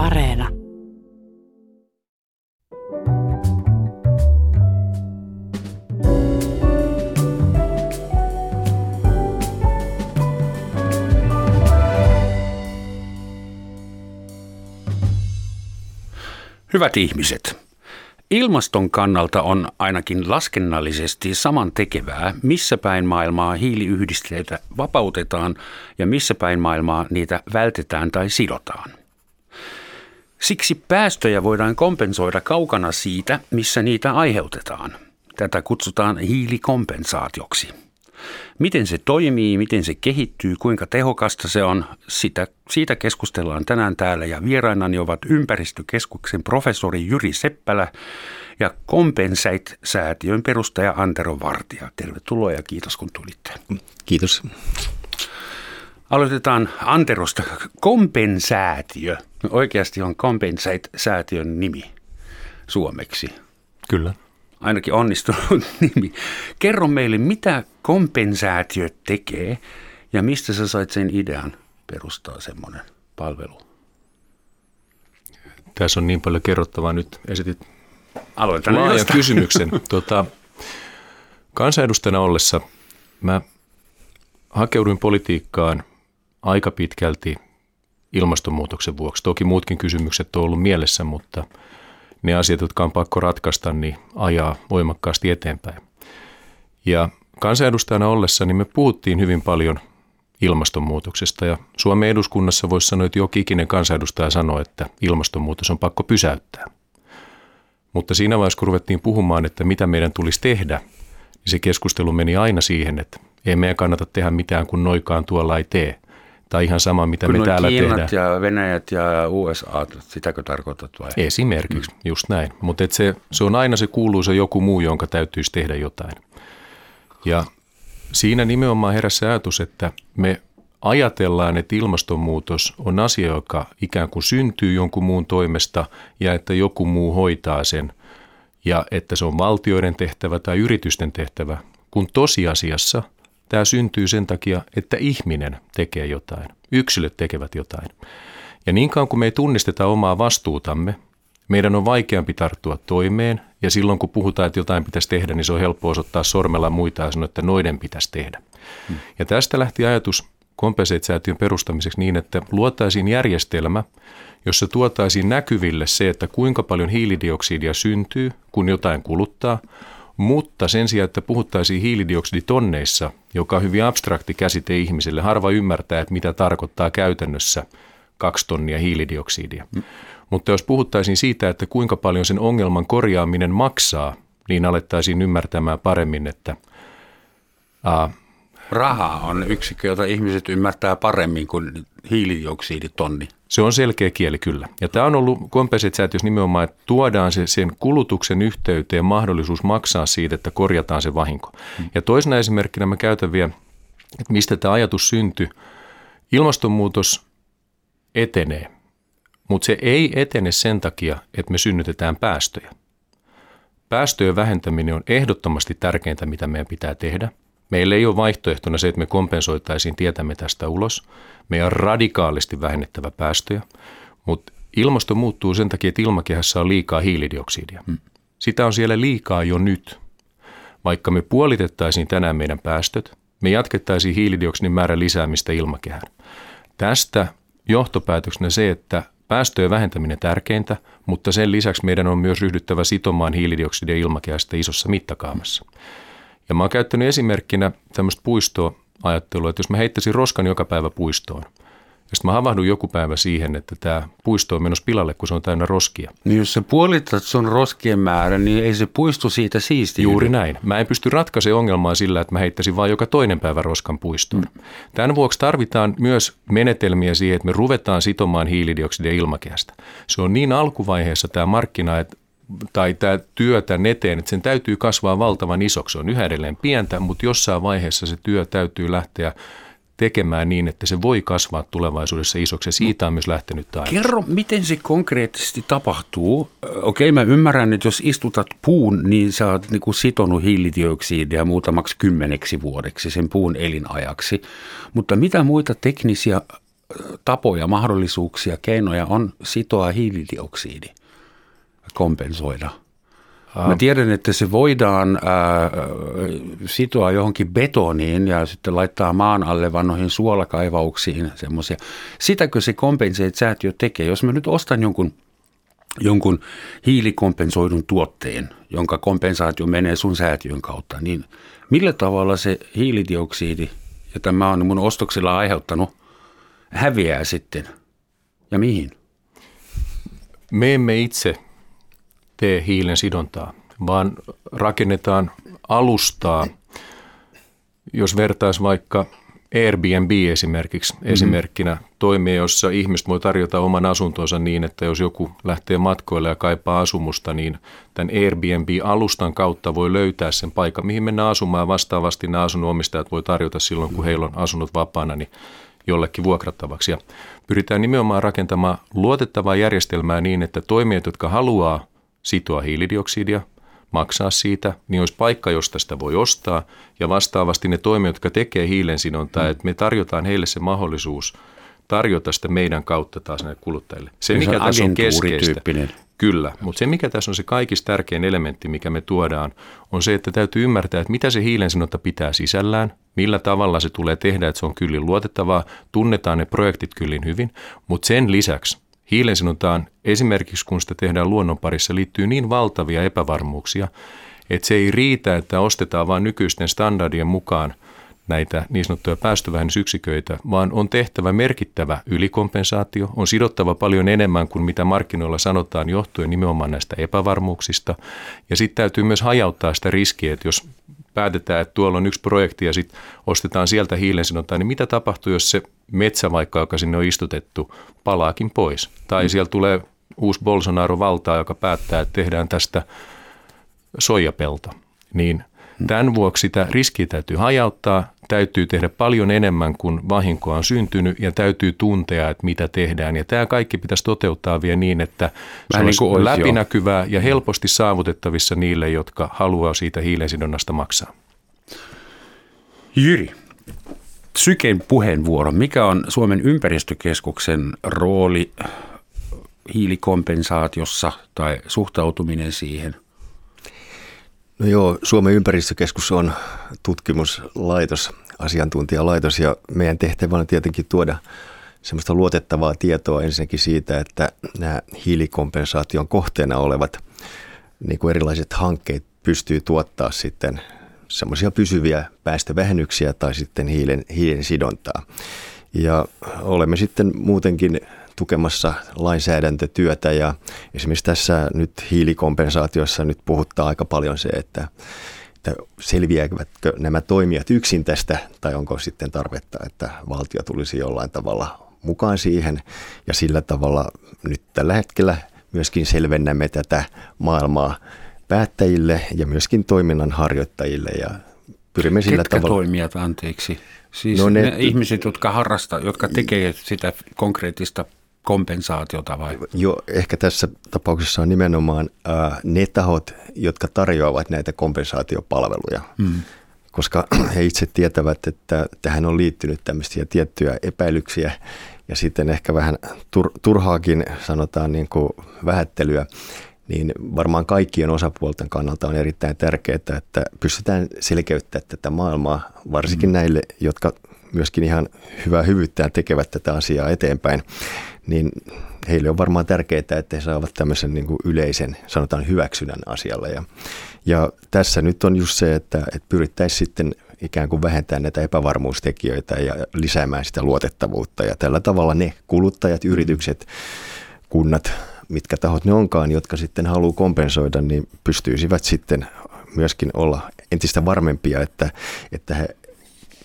Areena. Hyvät ihmiset, ilmaston kannalta on ainakin laskennallisesti saman tekevää, missä päin maailmaa hiiliyhdisteitä vapautetaan ja missä päin maailmaa niitä vältetään tai sidotaan. Siksi päästöjä voidaan kompensoida kaukana siitä, missä niitä aiheutetaan. Tätä kutsutaan hiilikompensaatioksi. Miten se toimii, miten se kehittyy, kuinka tehokasta se on, sitä, siitä keskustellaan tänään täällä ja vierainani ovat ympäristökeskuksen professori Jyri Seppälä ja Compensate-säätiön perustaja Antero Vartija. Tervetuloa ja kiitos kun tulitte. Kiitos. Aloitetaan Anterosta. Kompensäätiö. Oikeasti on Compensate-säätiön nimi suomeksi. Kyllä ainakin onnistunut nimi. Kerro meille, mitä kompensaatio tekee ja mistä sä sait sen idean perustaa semmoinen palvelu? Tässä on niin paljon kerrottavaa nyt. Esitit Aloitan laajan jostain. kysymyksen. Tuota, kansanedustajana ollessa mä hakeuduin politiikkaan aika pitkälti ilmastonmuutoksen vuoksi. Toki muutkin kysymykset on ollut mielessä, mutta – ne asiat, jotka on pakko ratkaista, niin ajaa voimakkaasti eteenpäin. Ja kansanedustajana ollessa niin me puhuttiin hyvin paljon ilmastonmuutoksesta ja Suomen eduskunnassa voisi sanoa, että jokin ikinen kansanedustaja sanoi, että ilmastonmuutos on pakko pysäyttää. Mutta siinä vaiheessa, kun ruvettiin puhumaan, että mitä meidän tulisi tehdä, niin se keskustelu meni aina siihen, että ei meidän kannata tehdä mitään, kun noikaan tuolla ei tee – tai ihan sama, mitä Kun me täällä Kiinat tehdään. ja Venäjät ja USA, sitäkö tarkoitat vai? Esimerkiksi, mm. just näin. Mutta se, se on aina se kuuluisa joku muu, jonka täytyisi tehdä jotain. Ja siinä nimenomaan heräsi ajatus, että me ajatellaan, että ilmastonmuutos on asia, joka ikään kuin syntyy jonkun muun toimesta ja että joku muu hoitaa sen ja että se on valtioiden tehtävä tai yritysten tehtävä, kun tosiasiassa – Tämä syntyy sen takia, että ihminen tekee jotain, yksilöt tekevät jotain. Ja niin kauan kuin me ei tunnisteta omaa vastuutamme, meidän on vaikeampi tarttua toimeen, ja silloin kun puhutaan, että jotain pitäisi tehdä, niin se on helppo osoittaa sormella muita ja sanoa, että noiden pitäisi tehdä. Hmm. Ja tästä lähti ajatus Compensate-säätiön perustamiseksi niin, että luotaisiin järjestelmä, jossa tuotaisiin näkyville se, että kuinka paljon hiilidioksidia syntyy, kun jotain kuluttaa, mutta sen sijaan, että puhuttaisiin hiilidioksiditonneissa, joka on hyvin abstrakti käsite ihmiselle, harva ymmärtää, että mitä tarkoittaa käytännössä kaksi tonnia hiilidioksidia. Mm. Mutta jos puhuttaisiin siitä, että kuinka paljon sen ongelman korjaaminen maksaa, niin alettaisiin ymmärtämään paremmin, että aa, Raha on yksikkö, jota ihmiset ymmärtää paremmin kuin hiilidioksiditonni. Se on selkeä kieli kyllä. Ja tämä on ollut kompensitsäätiössä nimenomaan, että tuodaan se sen kulutuksen yhteyteen mahdollisuus maksaa siitä, että korjataan se vahinko. Hmm. Ja toisena esimerkkinä mä käytän vielä, että mistä tämä ajatus syntyi. Ilmastonmuutos etenee, mutta se ei etene sen takia, että me synnytetään päästöjä. Päästöjen vähentäminen on ehdottomasti tärkeintä, mitä meidän pitää tehdä – Meillä ei ole vaihtoehtona se, että me kompensoitaisiin tietämme tästä ulos. Meidän on radikaalisti vähennettävä päästöjä, mutta ilmasto muuttuu sen takia, että ilmakehässä on liikaa hiilidioksidia. Hmm. Sitä on siellä liikaa jo nyt. Vaikka me puolitettaisiin tänään meidän päästöt, me jatkettaisiin hiilidioksidin määrän lisäämistä ilmakehään. Tästä johtopäätöksenä se, että päästöjen vähentäminen tärkeintä, mutta sen lisäksi meidän on myös ryhdyttävä sitomaan hiilidioksidia ilmakehästä isossa mittakaavassa. Hmm. Ja mä oon käyttänyt esimerkkinä tämmöistä puistoajattelua, että jos mä heittäisin roskan joka päivä puistoon, ja sitten mä havahdun joku päivä siihen, että tämä puisto on menossa pilalle, kun se on täynnä roskia. Niin jos sä puolitat sun roskien määrän, niin ei se puisto siitä siisti. Juuri näin. Mä en pysty ratkaisemaan ongelmaa sillä, että mä heittäisin vain joka toinen päivä roskan puistoon. Mm. Tämän vuoksi tarvitaan myös menetelmiä siihen, että me ruvetaan sitomaan hiilidioksidia ilmakehästä. Se on niin alkuvaiheessa tämä markkina, että tai tämä työ tämän eteen, että sen täytyy kasvaa valtavan isoksi. Se on yhä edelleen pientä, mutta jossain vaiheessa se työ täytyy lähteä tekemään niin, että se voi kasvaa tulevaisuudessa isoksi ja siitä on myös lähtenyt tämä Kerro, miten se konkreettisesti tapahtuu. Okei, mä ymmärrän, että jos istutat puun, niin sä oot niin kuin sitonut hiilidioksidia muutamaksi kymmeneksi vuodeksi sen puun elinajaksi. Mutta mitä muita teknisiä tapoja, mahdollisuuksia, keinoja on sitoa hiilidioksidi, kompensoida. Mä tiedän, että se voidaan ää, sitoa johonkin betoniin ja sitten laittaa maan alle vannoihin suolakaivauksiin semmoisia. Sitäkö se kompenseet säätiö tekee? Jos mä nyt ostan jonkun, jonkun hiilikompensoidun tuotteen, jonka kompensaatio menee sun säätiön kautta, niin millä tavalla se hiilidioksidi, jota mä oon mun ostoksilla aiheuttanut, häviää sitten ja mihin? Me emme itse tee hiilen sidontaa, vaan rakennetaan alustaa, jos vertais vaikka Airbnb esimerkiksi mm-hmm. esimerkkinä toimii, jossa ihmiset voi tarjota oman asuntonsa niin, että jos joku lähtee matkoille ja kaipaa asumusta, niin tämän Airbnb-alustan kautta voi löytää sen paikan, mihin mennä asumaan. Vastaavasti nämä asunnonomistajat voi tarjota silloin, kun heillä on asunnot vapaana, niin jollekin vuokrattavaksi. Ja pyritään nimenomaan rakentamaan luotettavaa järjestelmää niin, että toimijat, jotka haluaa sitoa hiilidioksidia, maksaa siitä, niin olisi paikka, josta sitä voi ostaa. Ja vastaavasti ne toimijat, jotka tekee hiilen sidontaa, mm. että me tarjotaan heille se mahdollisuus tarjota sitä meidän kautta taas näille kuluttajille. Se, mikä se tässä on keskeistä, Kyllä, mutta se mikä tässä on se kaikista tärkein elementti, mikä me tuodaan, on se, että täytyy ymmärtää, että mitä se hiilensidonta pitää sisällään, millä tavalla se tulee tehdä, että se on kyllin luotettavaa, tunnetaan ne projektit kyllin hyvin, mutta sen lisäksi hiilensidontaan esimerkiksi kun sitä tehdään luonnon parissa liittyy niin valtavia epävarmuuksia, että se ei riitä, että ostetaan vain nykyisten standardien mukaan näitä niin sanottuja päästövähennysyksiköitä, vaan on tehtävä merkittävä ylikompensaatio, on sidottava paljon enemmän kuin mitä markkinoilla sanotaan johtuen nimenomaan näistä epävarmuuksista. Ja sitten täytyy myös hajauttaa sitä riskiä, että jos päätetään, että tuolla on yksi projekti ja sitten ostetaan sieltä hiilensidontaa, niin mitä tapahtuu, jos se metsä vaikka, joka sinne on istutettu, palaakin pois? Tai mm. siellä tulee uusi Bolsonaro valtaa, joka päättää, että tehdään tästä soijapelto. Niin mm. tämän vuoksi sitä riskiä täytyy hajauttaa, täytyy tehdä paljon enemmän kuin vahinkoa on syntynyt ja täytyy tuntea, että mitä tehdään. Ja tämä kaikki pitäisi toteuttaa vielä niin, että se Vähän olisi, niin olisi läpinäkyvää jo. ja helposti saavutettavissa niille, jotka haluaa siitä hiilensidonnasta maksaa. Jyri, Syken puheenvuoro. Mikä on Suomen ympäristökeskuksen rooli hiilikompensaatiossa tai suhtautuminen siihen? No joo, Suomen ympäristökeskus on tutkimuslaitos, asiantuntijalaitos ja meidän tehtävä on tietenkin tuoda semmoista luotettavaa tietoa ensinnäkin siitä, että nämä hiilikompensaation kohteena olevat niin kuin erilaiset hankkeet pystyy tuottaa sitten semmoisia pysyviä päästövähennyksiä tai sitten hiilen, hiilen sidontaa. Ja olemme sitten muutenkin tukemassa lainsäädäntötyötä ja esimerkiksi tässä nyt hiilikompensaatiossa nyt puhuttaa aika paljon se, että, että selviävätkö nämä toimijat yksin tästä tai onko sitten tarvetta, että valtio tulisi jollain tavalla mukaan siihen ja sillä tavalla nyt tällä hetkellä myöskin selvennämme tätä maailmaa päättäjille ja myöskin toiminnan harjoittajille ja pyrimme sillä Ketkä tavalla. toimijat, anteeksi? Siis no ne, ne ihmiset, jotka harrastaa, jotka tekee sitä konkreettista kompensaatiota vai? Joo, ehkä tässä tapauksessa on nimenomaan äh, ne tahot, jotka tarjoavat näitä kompensaatiopalveluja. Mm. Koska he itse tietävät, että tähän on liittynyt tämmöisiä tiettyjä epäilyksiä ja sitten ehkä vähän tur, turhaakin sanotaan niin kuin vähättelyä niin varmaan kaikkien osapuolten kannalta on erittäin tärkeää, että pystytään selkeyttämään tätä maailmaa, varsinkin mm. näille, jotka myöskin ihan hyvää hyvyyttään tekevät tätä asiaa eteenpäin, niin heille on varmaan tärkeää, että he saavat tämmöisen niin kuin yleisen, sanotaan hyväksynnän asialle. Ja, ja tässä nyt on just se, että, että pyrittäisiin sitten ikään kuin vähentämään näitä epävarmuustekijöitä ja lisäämään sitä luotettavuutta. Ja tällä tavalla ne kuluttajat, yritykset, kunnat, mitkä tahot ne onkaan, jotka sitten haluaa kompensoida, niin pystyisivät sitten myöskin olla entistä varmempia, että, että he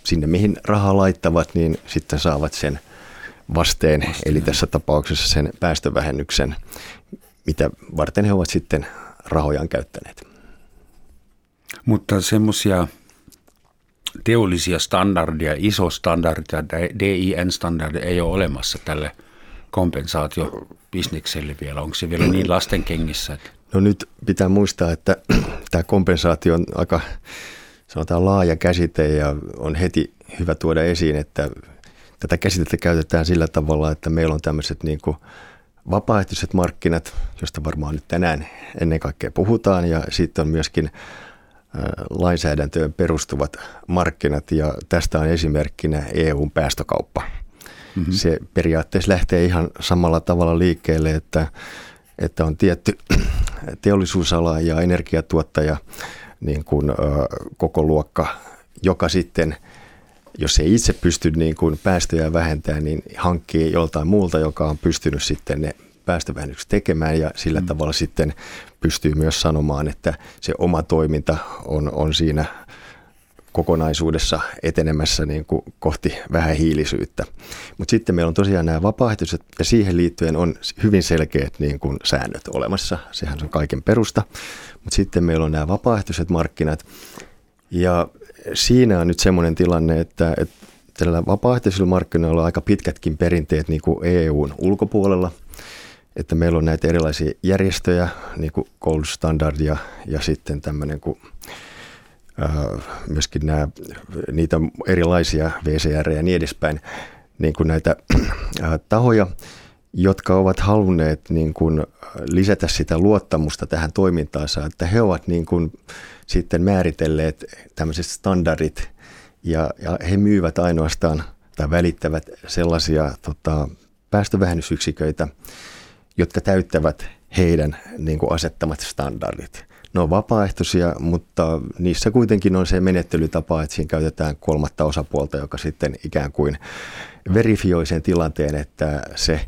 sinne mihin rahaa laittavat, niin sitten saavat sen vasteen, eli tässä tapauksessa sen päästövähennyksen, mitä varten he ovat sitten rahojaan käyttäneet. Mutta semmoisia teollisia standardia, iso standardia, DIN-standardia ei ole olemassa tälle kompensaatiobisnekselle vielä? Onko se vielä niin lasten kengissä? Että... No nyt pitää muistaa, että tämä kompensaatio on aika sanotaan laaja käsite ja on heti hyvä tuoda esiin, että tätä käsitettä käytetään sillä tavalla, että meillä on tämmöiset niin kuin vapaaehtoiset markkinat, josta varmaan nyt tänään ennen kaikkea puhutaan, ja sitten on myöskin lainsäädäntöön perustuvat markkinat, ja tästä on esimerkkinä EUn päästökauppa. Mm-hmm. Se periaatteessa lähtee ihan samalla tavalla liikkeelle, että, että on tietty teollisuusala ja energiatuottaja niin kuin, koko luokka, joka sitten, jos ei itse pysty niin kuin päästöjä vähentämään, niin hankkii joltain muulta, joka on pystynyt sitten ne päästövähennykset tekemään ja sillä mm. tavalla sitten pystyy myös sanomaan, että se oma toiminta on, on siinä kokonaisuudessa etenemässä niin kuin kohti vähähiilisyyttä. Mutta sitten meillä on tosiaan nämä vapaaehtoiset ja siihen liittyen on hyvin selkeät niin kuin säännöt olemassa. Sehän on kaiken perusta. Mutta sitten meillä on nämä vapaaehtoiset markkinat ja siinä on nyt semmoinen tilanne, että, että tällä vapaaehtoisilla markkinoilla on aika pitkätkin perinteet niin kuin EUn ulkopuolella – että meillä on näitä erilaisia järjestöjä, niin kuin Gold ja, ja sitten tämmöinen kuin äh, myöskin nämä, niitä erilaisia VCR ja niin edespäin, niin kuin näitä äh, tahoja, jotka ovat halunneet niin kuin lisätä sitä luottamusta tähän toimintaansa, että he ovat niin kuin sitten määritelleet tämmöiset standardit ja, ja he myyvät ainoastaan tai välittävät sellaisia tota, päästövähennysyksiköitä, jotka täyttävät heidän niin kuin asettamat standardit. Ne on vapaaehtoisia, mutta niissä kuitenkin on se menettelytapa, että siinä käytetään kolmatta osapuolta, joka sitten ikään kuin verifioi sen tilanteen, että se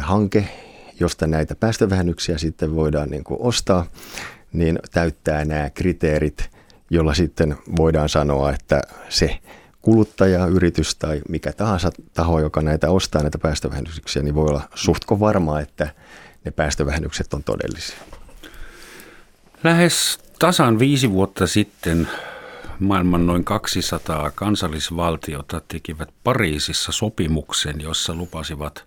hanke, josta näitä päästövähennyksiä sitten voidaan niin kuin ostaa, niin täyttää nämä kriteerit, jolla sitten voidaan sanoa, että se kuluttaja, yritys tai mikä tahansa taho, joka näitä ostaa näitä päästövähennyksiä, niin voi olla suhtko varmaa, että ne päästövähennykset on todellisia. Lähes tasan viisi vuotta sitten maailman noin 200 kansallisvaltiota tekivät Pariisissa sopimuksen, jossa lupasivat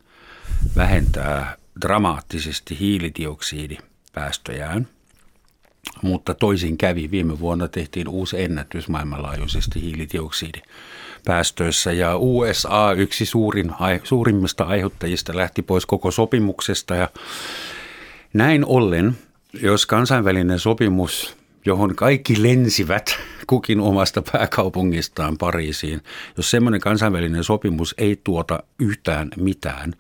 vähentää dramaattisesti hiilidioksidipäästöjään – mutta toisin kävi. Viime vuonna tehtiin uusi ennätys maailmanlaajuisesti hiilidioksidipäästöissä ja USA, yksi suurin, suurimmista aiheuttajista, lähti pois koko sopimuksesta ja näin ollen, jos kansainvälinen sopimus, johon kaikki lensivät kukin omasta pääkaupungistaan Pariisiin, jos semmoinen kansainvälinen sopimus ei tuota yhtään mitään,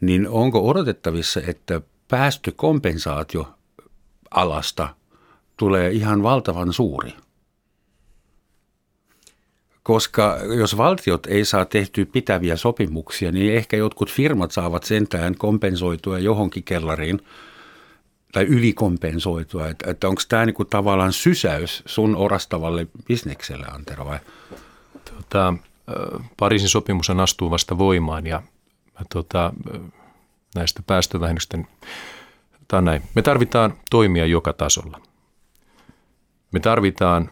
niin onko odotettavissa, että päästökompensaatio alasta tulee ihan valtavan suuri. Koska jos valtiot ei saa tehtyä pitäviä sopimuksia, niin ehkä jotkut firmat saavat sentään kompensoitua johonkin kellariin tai ylikompensoitua. Että, että onko tämä niinku tavallaan sysäys sun orastavalle bisnekselle, Antero, vai? Tota, Pariisin sopimus astuu vasta voimaan ja tota, näistä päästövähennysten tai näin. Me tarvitaan toimia joka tasolla. Me tarvitaan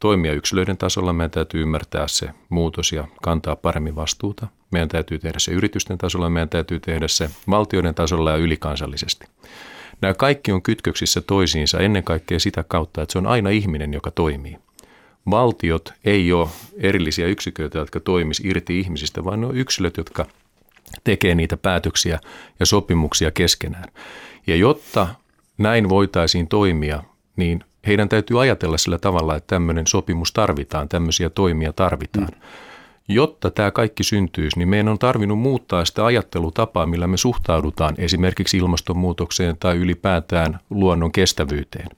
toimia yksilöiden tasolla, meidän täytyy ymmärtää se muutos ja kantaa paremmin vastuuta. Meidän täytyy tehdä se yritysten tasolla, meidän täytyy tehdä se valtioiden tasolla ja ylikansallisesti. Nämä kaikki on kytköksissä toisiinsa ennen kaikkea sitä kautta, että se on aina ihminen, joka toimii. Valtiot ei ole erillisiä yksiköitä, jotka toimis irti ihmisistä, vaan ne on yksilöt, jotka tekee niitä päätöksiä ja sopimuksia keskenään. Ja jotta näin voitaisiin toimia, niin heidän täytyy ajatella sillä tavalla, että tämmöinen sopimus tarvitaan, tämmöisiä toimia tarvitaan. Mm. Jotta tämä kaikki syntyisi, niin meidän on tarvinnut muuttaa sitä ajattelutapaa, millä me suhtaudutaan esimerkiksi ilmastonmuutokseen tai ylipäätään luonnon kestävyyteen.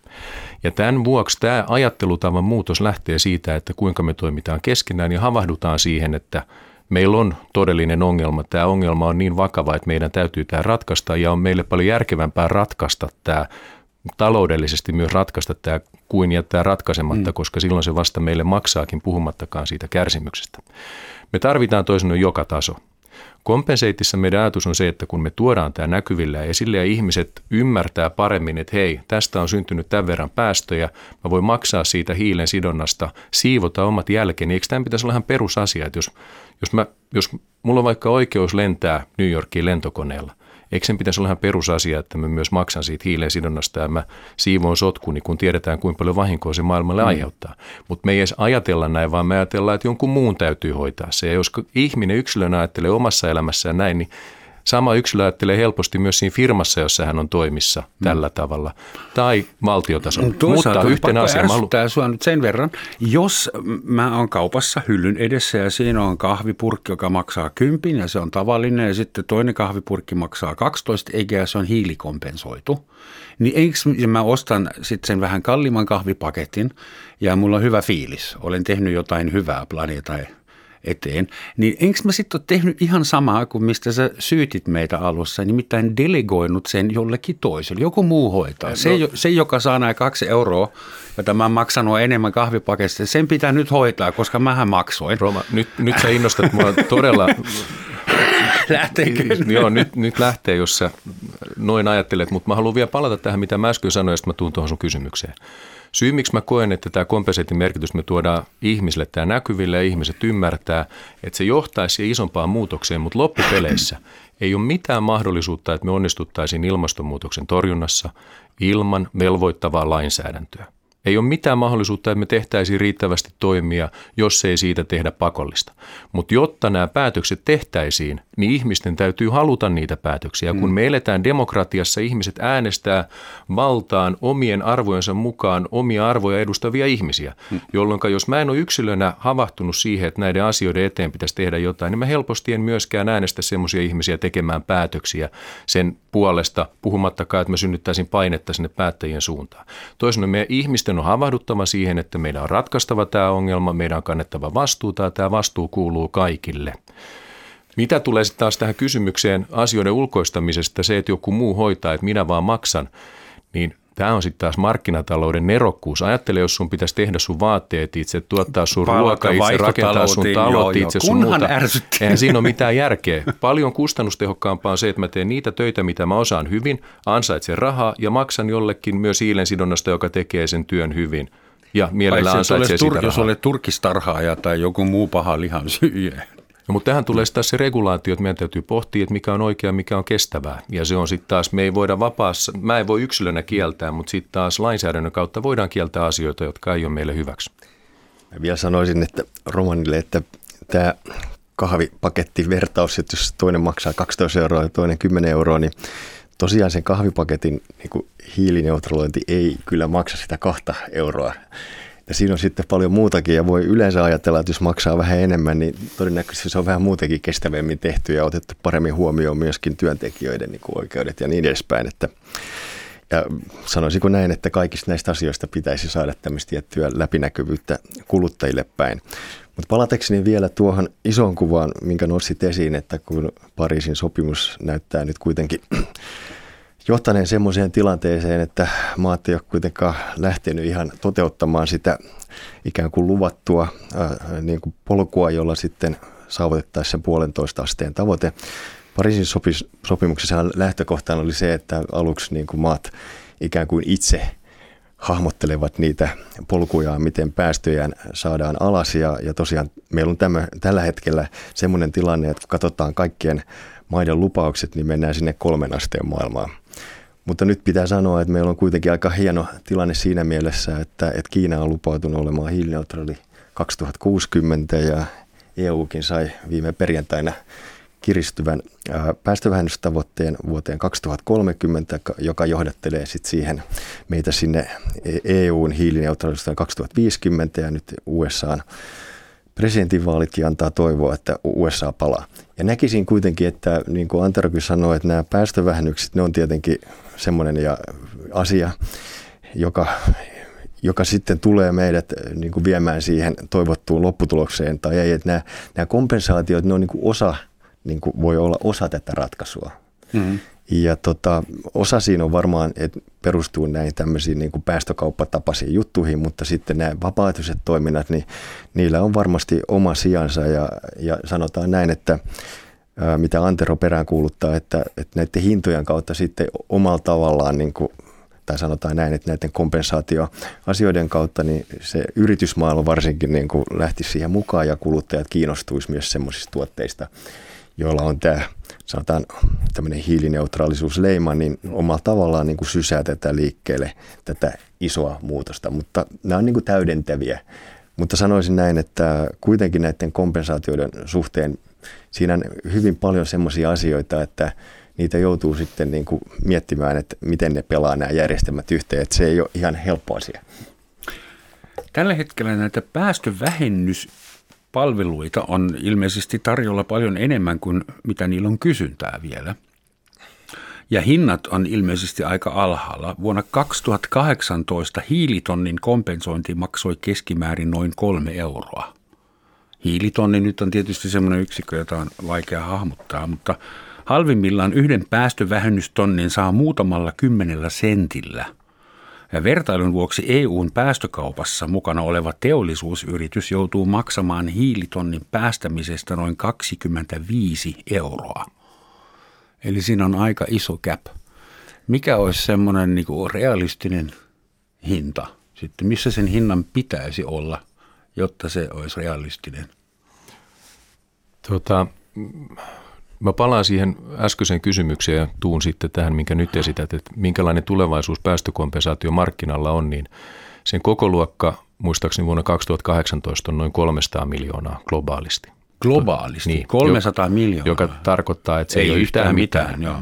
Ja tämän vuoksi tämä ajattelutavan muutos lähtee siitä, että kuinka me toimitaan keskenään ja havahdutaan siihen, että meillä on todellinen ongelma. Tämä ongelma on niin vakava, että meidän täytyy tämä ratkaista ja on meille paljon järkevämpää ratkaista tämä taloudellisesti myös ratkaista tämä kuin jättää ratkaisematta, mm. koska silloin se vasta meille maksaakin puhumattakaan siitä kärsimyksestä. Me tarvitaan toisen joka taso. Kompenseitissa meidän ajatus on se, että kun me tuodaan tämä näkyville ja esille ja ihmiset ymmärtää paremmin, että hei, tästä on syntynyt tämän verran päästöjä, mä voin maksaa siitä hiilen sidonnasta, siivota omat jälkeen, niin eikö tämä pitäisi olla ihan perusasia, että jos, jos, mä, jos mulla on vaikka oikeus lentää New Yorkiin lentokoneella, Eikö sen pitäisi olla ihan perusasia, että mä myös maksan siitä hiilen sidonnasta ja mä siivoon sotkuni, kun tiedetään kuinka paljon vahinkoa se maailmalle mm. aiheuttaa. Mutta me ei edes ajatella näin, vaan me ajatellaan, että jonkun muun täytyy hoitaa se. Ja jos ihminen yksilönä ajattelee omassa elämässään näin, niin Sama yksilö ajattelee helposti myös siinä firmassa, jossa hän on toimissa mm. tällä tavalla, tai valtiotasolla. Mutta yhtenä asia... Halu... sinua nyt sen verran, jos mä oon kaupassa hyllyn edessä ja siinä on kahvipurkki, joka maksaa kympin ja se on tavallinen ja sitten toinen kahvipurkki maksaa 12 eikä se on hiilikompensoitu, niin eikö mä ostan sitten sen vähän kalliimman kahvipaketin ja mulla on hyvä fiilis. Olen tehnyt jotain hyvää planeetalle eteen, niin enkö mä sitten ole tehnyt ihan samaa kuin mistä sä syytit meitä alussa, nimittäin delegoinut sen jollekin toiselle, joku muu hoitaa. No. Se, se, joka saa nämä kaksi euroa, jota mä oon maksanut enemmän kahvipaketista, sen pitää nyt hoitaa, koska mähän maksoin. Roma, nyt, nyt sä innostat mua todella Lähteekö? Joo, nyt, nyt lähtee, jos sä noin ajattelet, mutta mä haluan vielä palata tähän, mitä mä äsken sanoin, ja sitten mä tuun tuohon sun kysymykseen. Syy, miksi mä koen, että tämä kompensaation merkitys me tuodaan ihmisille tämä näkyville ja ihmiset ymmärtää, että se johtaisi isompaan muutokseen, mutta loppupeleissä ei ole mitään mahdollisuutta, että me onnistuttaisiin ilmastonmuutoksen torjunnassa ilman velvoittavaa lainsäädäntöä. Ei ole mitään mahdollisuutta, että me tehtäisiin riittävästi toimia, jos ei siitä tehdä pakollista. Mutta jotta nämä päätökset tehtäisiin, niin ihmisten täytyy haluta niitä päätöksiä. Kun mm. me eletään demokratiassa, ihmiset äänestää valtaan omien arvojensa mukaan omia arvoja edustavia ihmisiä, mm. jolloin jos mä en ole yksilönä havahtunut siihen, että näiden asioiden eteen pitäisi tehdä jotain, niin mä helposti en myöskään äänestä semmoisia ihmisiä tekemään päätöksiä sen puolesta, puhumattakaan, että mä synnyttäisin painetta sinne päättäjien suuntaan. Toisaalta meidän ihmisten on havahduttava siihen, että meidän on ratkaistava tämä ongelma, meidän on kannettava vastuuta ja tämä vastuu kuuluu kaikille. Mitä tulee sitten taas tähän kysymykseen asioiden ulkoistamisesta, se, että joku muu hoitaa, että minä vaan maksan, niin Tämä on sitten taas markkinatalouden nerokkuus. Ajattele, jos sun pitäisi tehdä sun vaatteet itse, tuottaa sun ruoka itse, rakentaa sun talot itse, sun muuta. Eihän siinä ole mitään järkeä. Paljon kustannustehokkaampaa on se, että mä teen niitä töitä, mitä mä osaan hyvin, ansaitsen rahaa ja maksan jollekin myös hiilensidonnasta, joka tekee sen työn hyvin. Ja mielellään ansaitsee sitä rahaa. Jos olet turkistarhaaja tai joku muu paha lihan syöjä. No, mutta tähän tulee taas se regulaatio, että meidän täytyy pohtia, että mikä on oikea mikä on kestävää. Ja se on sitten taas, me ei voida vapaassa, mä en voi yksilönä kieltää, mutta sitten taas lainsäädännön kautta voidaan kieltää asioita, jotka ei ole meille hyväksi. Mä vielä sanoisin että Romanille, että tämä kahvipakettivertaus, että jos toinen maksaa 12 euroa ja toinen 10 euroa, niin tosiaan sen kahvipaketin niin hiilineutralointi ei kyllä maksa sitä kahta euroa. Ja siinä on sitten paljon muutakin ja voi yleensä ajatella, että jos maksaa vähän enemmän, niin todennäköisesti se on vähän muutenkin kestävämmin tehty ja otettu paremmin huomioon myöskin työntekijöiden niin kuin oikeudet ja niin edespäin. Että, ja sanoisinko näin, että kaikista näistä asioista pitäisi saada tämmöistä tiettyä läpinäkyvyyttä kuluttajille päin. Mutta palatakseni vielä tuohon isoon kuvaan, minkä nostit esiin, että kun Pariisin sopimus näyttää nyt kuitenkin johtaneen semmoiseen tilanteeseen, että maat ei ole kuitenkaan lähtenyt ihan toteuttamaan sitä ikään kuin luvattua ää, niin kuin polkua, jolla sitten saavutettaisiin sen puolentoista asteen tavoite. Pariisin sopis, sopimuksessa lähtökohtana oli se, että aluksi niin kuin maat ikään kuin itse hahmottelevat niitä polkuja, miten päästöjään saadaan alas. Ja, ja tosiaan meillä on tämä, tällä hetkellä semmoinen tilanne, että kun katsotaan kaikkien maiden lupaukset, niin mennään sinne kolmen asteen maailmaan. Mutta nyt pitää sanoa, että meillä on kuitenkin aika hieno tilanne siinä mielessä, että, että Kiina on lupautunut olemaan hiilineutraali 2060 ja EUkin sai viime perjantaina kiristyvän päästövähennystavoitteen vuoteen 2030, joka johdattelee sitten siihen meitä sinne EUn hiilineutraalisuuteen 2050 ja nyt USAn presidentinvaalitkin antaa toivoa, että USA palaa. Ja näkisin kuitenkin, että niin kuin Antarokin sanoi, että nämä päästövähennykset, ne on tietenkin semmoinen ja asia, joka, joka sitten tulee meidät niin kuin viemään siihen toivottuun lopputulokseen tai ei. Että nämä, nämä kompensaatiot, ne on niin kuin osa, niin kuin voi olla osa tätä ratkaisua. Mm-hmm. Ja tota, osa siinä on varmaan, että perustuu näihin tämmöisiin niin kuin päästökauppatapaisiin juttuihin, mutta sitten nämä vapaaehtoiset toiminnat, niin niillä on varmasti oma sijansa ja, ja sanotaan näin, että mitä Antero perään kuuluttaa, että, että näiden hintojen kautta sitten omalla tavallaan niin kuin, tai sanotaan näin, että näiden kompensaatioasioiden kautta niin se yritysmaailma varsinkin niin kuin lähti siihen mukaan ja kuluttajat kiinnostuisi myös semmoisista tuotteista, joilla on tämä sanotaan tämmöinen hiilineutraalisuusleima, niin omalla tavallaan niin kuin sysää tätä liikkeelle, tätä isoa muutosta, mutta nämä on niin kuin täydentäviä. Mutta sanoisin näin, että kuitenkin näiden kompensaatioiden suhteen siinä on hyvin paljon semmoisia asioita, että niitä joutuu sitten niin kuin miettimään, että miten ne pelaa nämä järjestelmät yhteen, että se ei ole ihan helppo asia. Tällä hetkellä näitä päästövähennyspalveluita on ilmeisesti tarjolla paljon enemmän kuin mitä niillä on kysyntää vielä. Ja hinnat on ilmeisesti aika alhaalla. Vuonna 2018 hiilitonnin kompensointi maksoi keskimäärin noin kolme euroa. Hiilitonni nyt on tietysti semmoinen yksikkö, jota on vaikea hahmottaa, mutta halvimmillaan yhden päästövähennystonnin saa muutamalla kymmenellä sentillä – ja vertailun vuoksi EUn päästökaupassa mukana oleva teollisuusyritys joutuu maksamaan hiilitonnin päästämisestä noin 25 euroa. Eli siinä on aika iso gap. Mikä olisi semmoinen niin realistinen hinta? Sitten missä sen hinnan pitäisi olla, jotta se olisi realistinen? Tota, Mä palaan siihen äskeiseen kysymykseen ja tuun sitten tähän, minkä nyt esität, että minkälainen tulevaisuus päästökompensaatio markkinalla on, niin sen koko luokka muistaakseni vuonna 2018 on noin 300 miljoonaa globaalisti. Globaalisti? Niin, 300 joka, miljoonaa? Joka tarkoittaa, että se ei, ei ole yhtään mitään. mitään. Joo.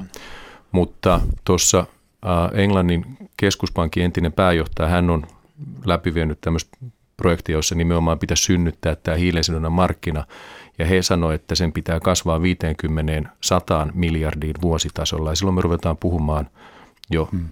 Mutta tuossa Englannin keskuspankin entinen pääjohtaja, hän on läpivienyt tämmöistä projektia, jossa nimenomaan pitäisi synnyttää tämä hiilensidonnan markkina – ja he sanoivat, että sen pitää kasvaa 50-100 miljardiin vuositasolla. Ja silloin me ruvetaan puhumaan jo hmm.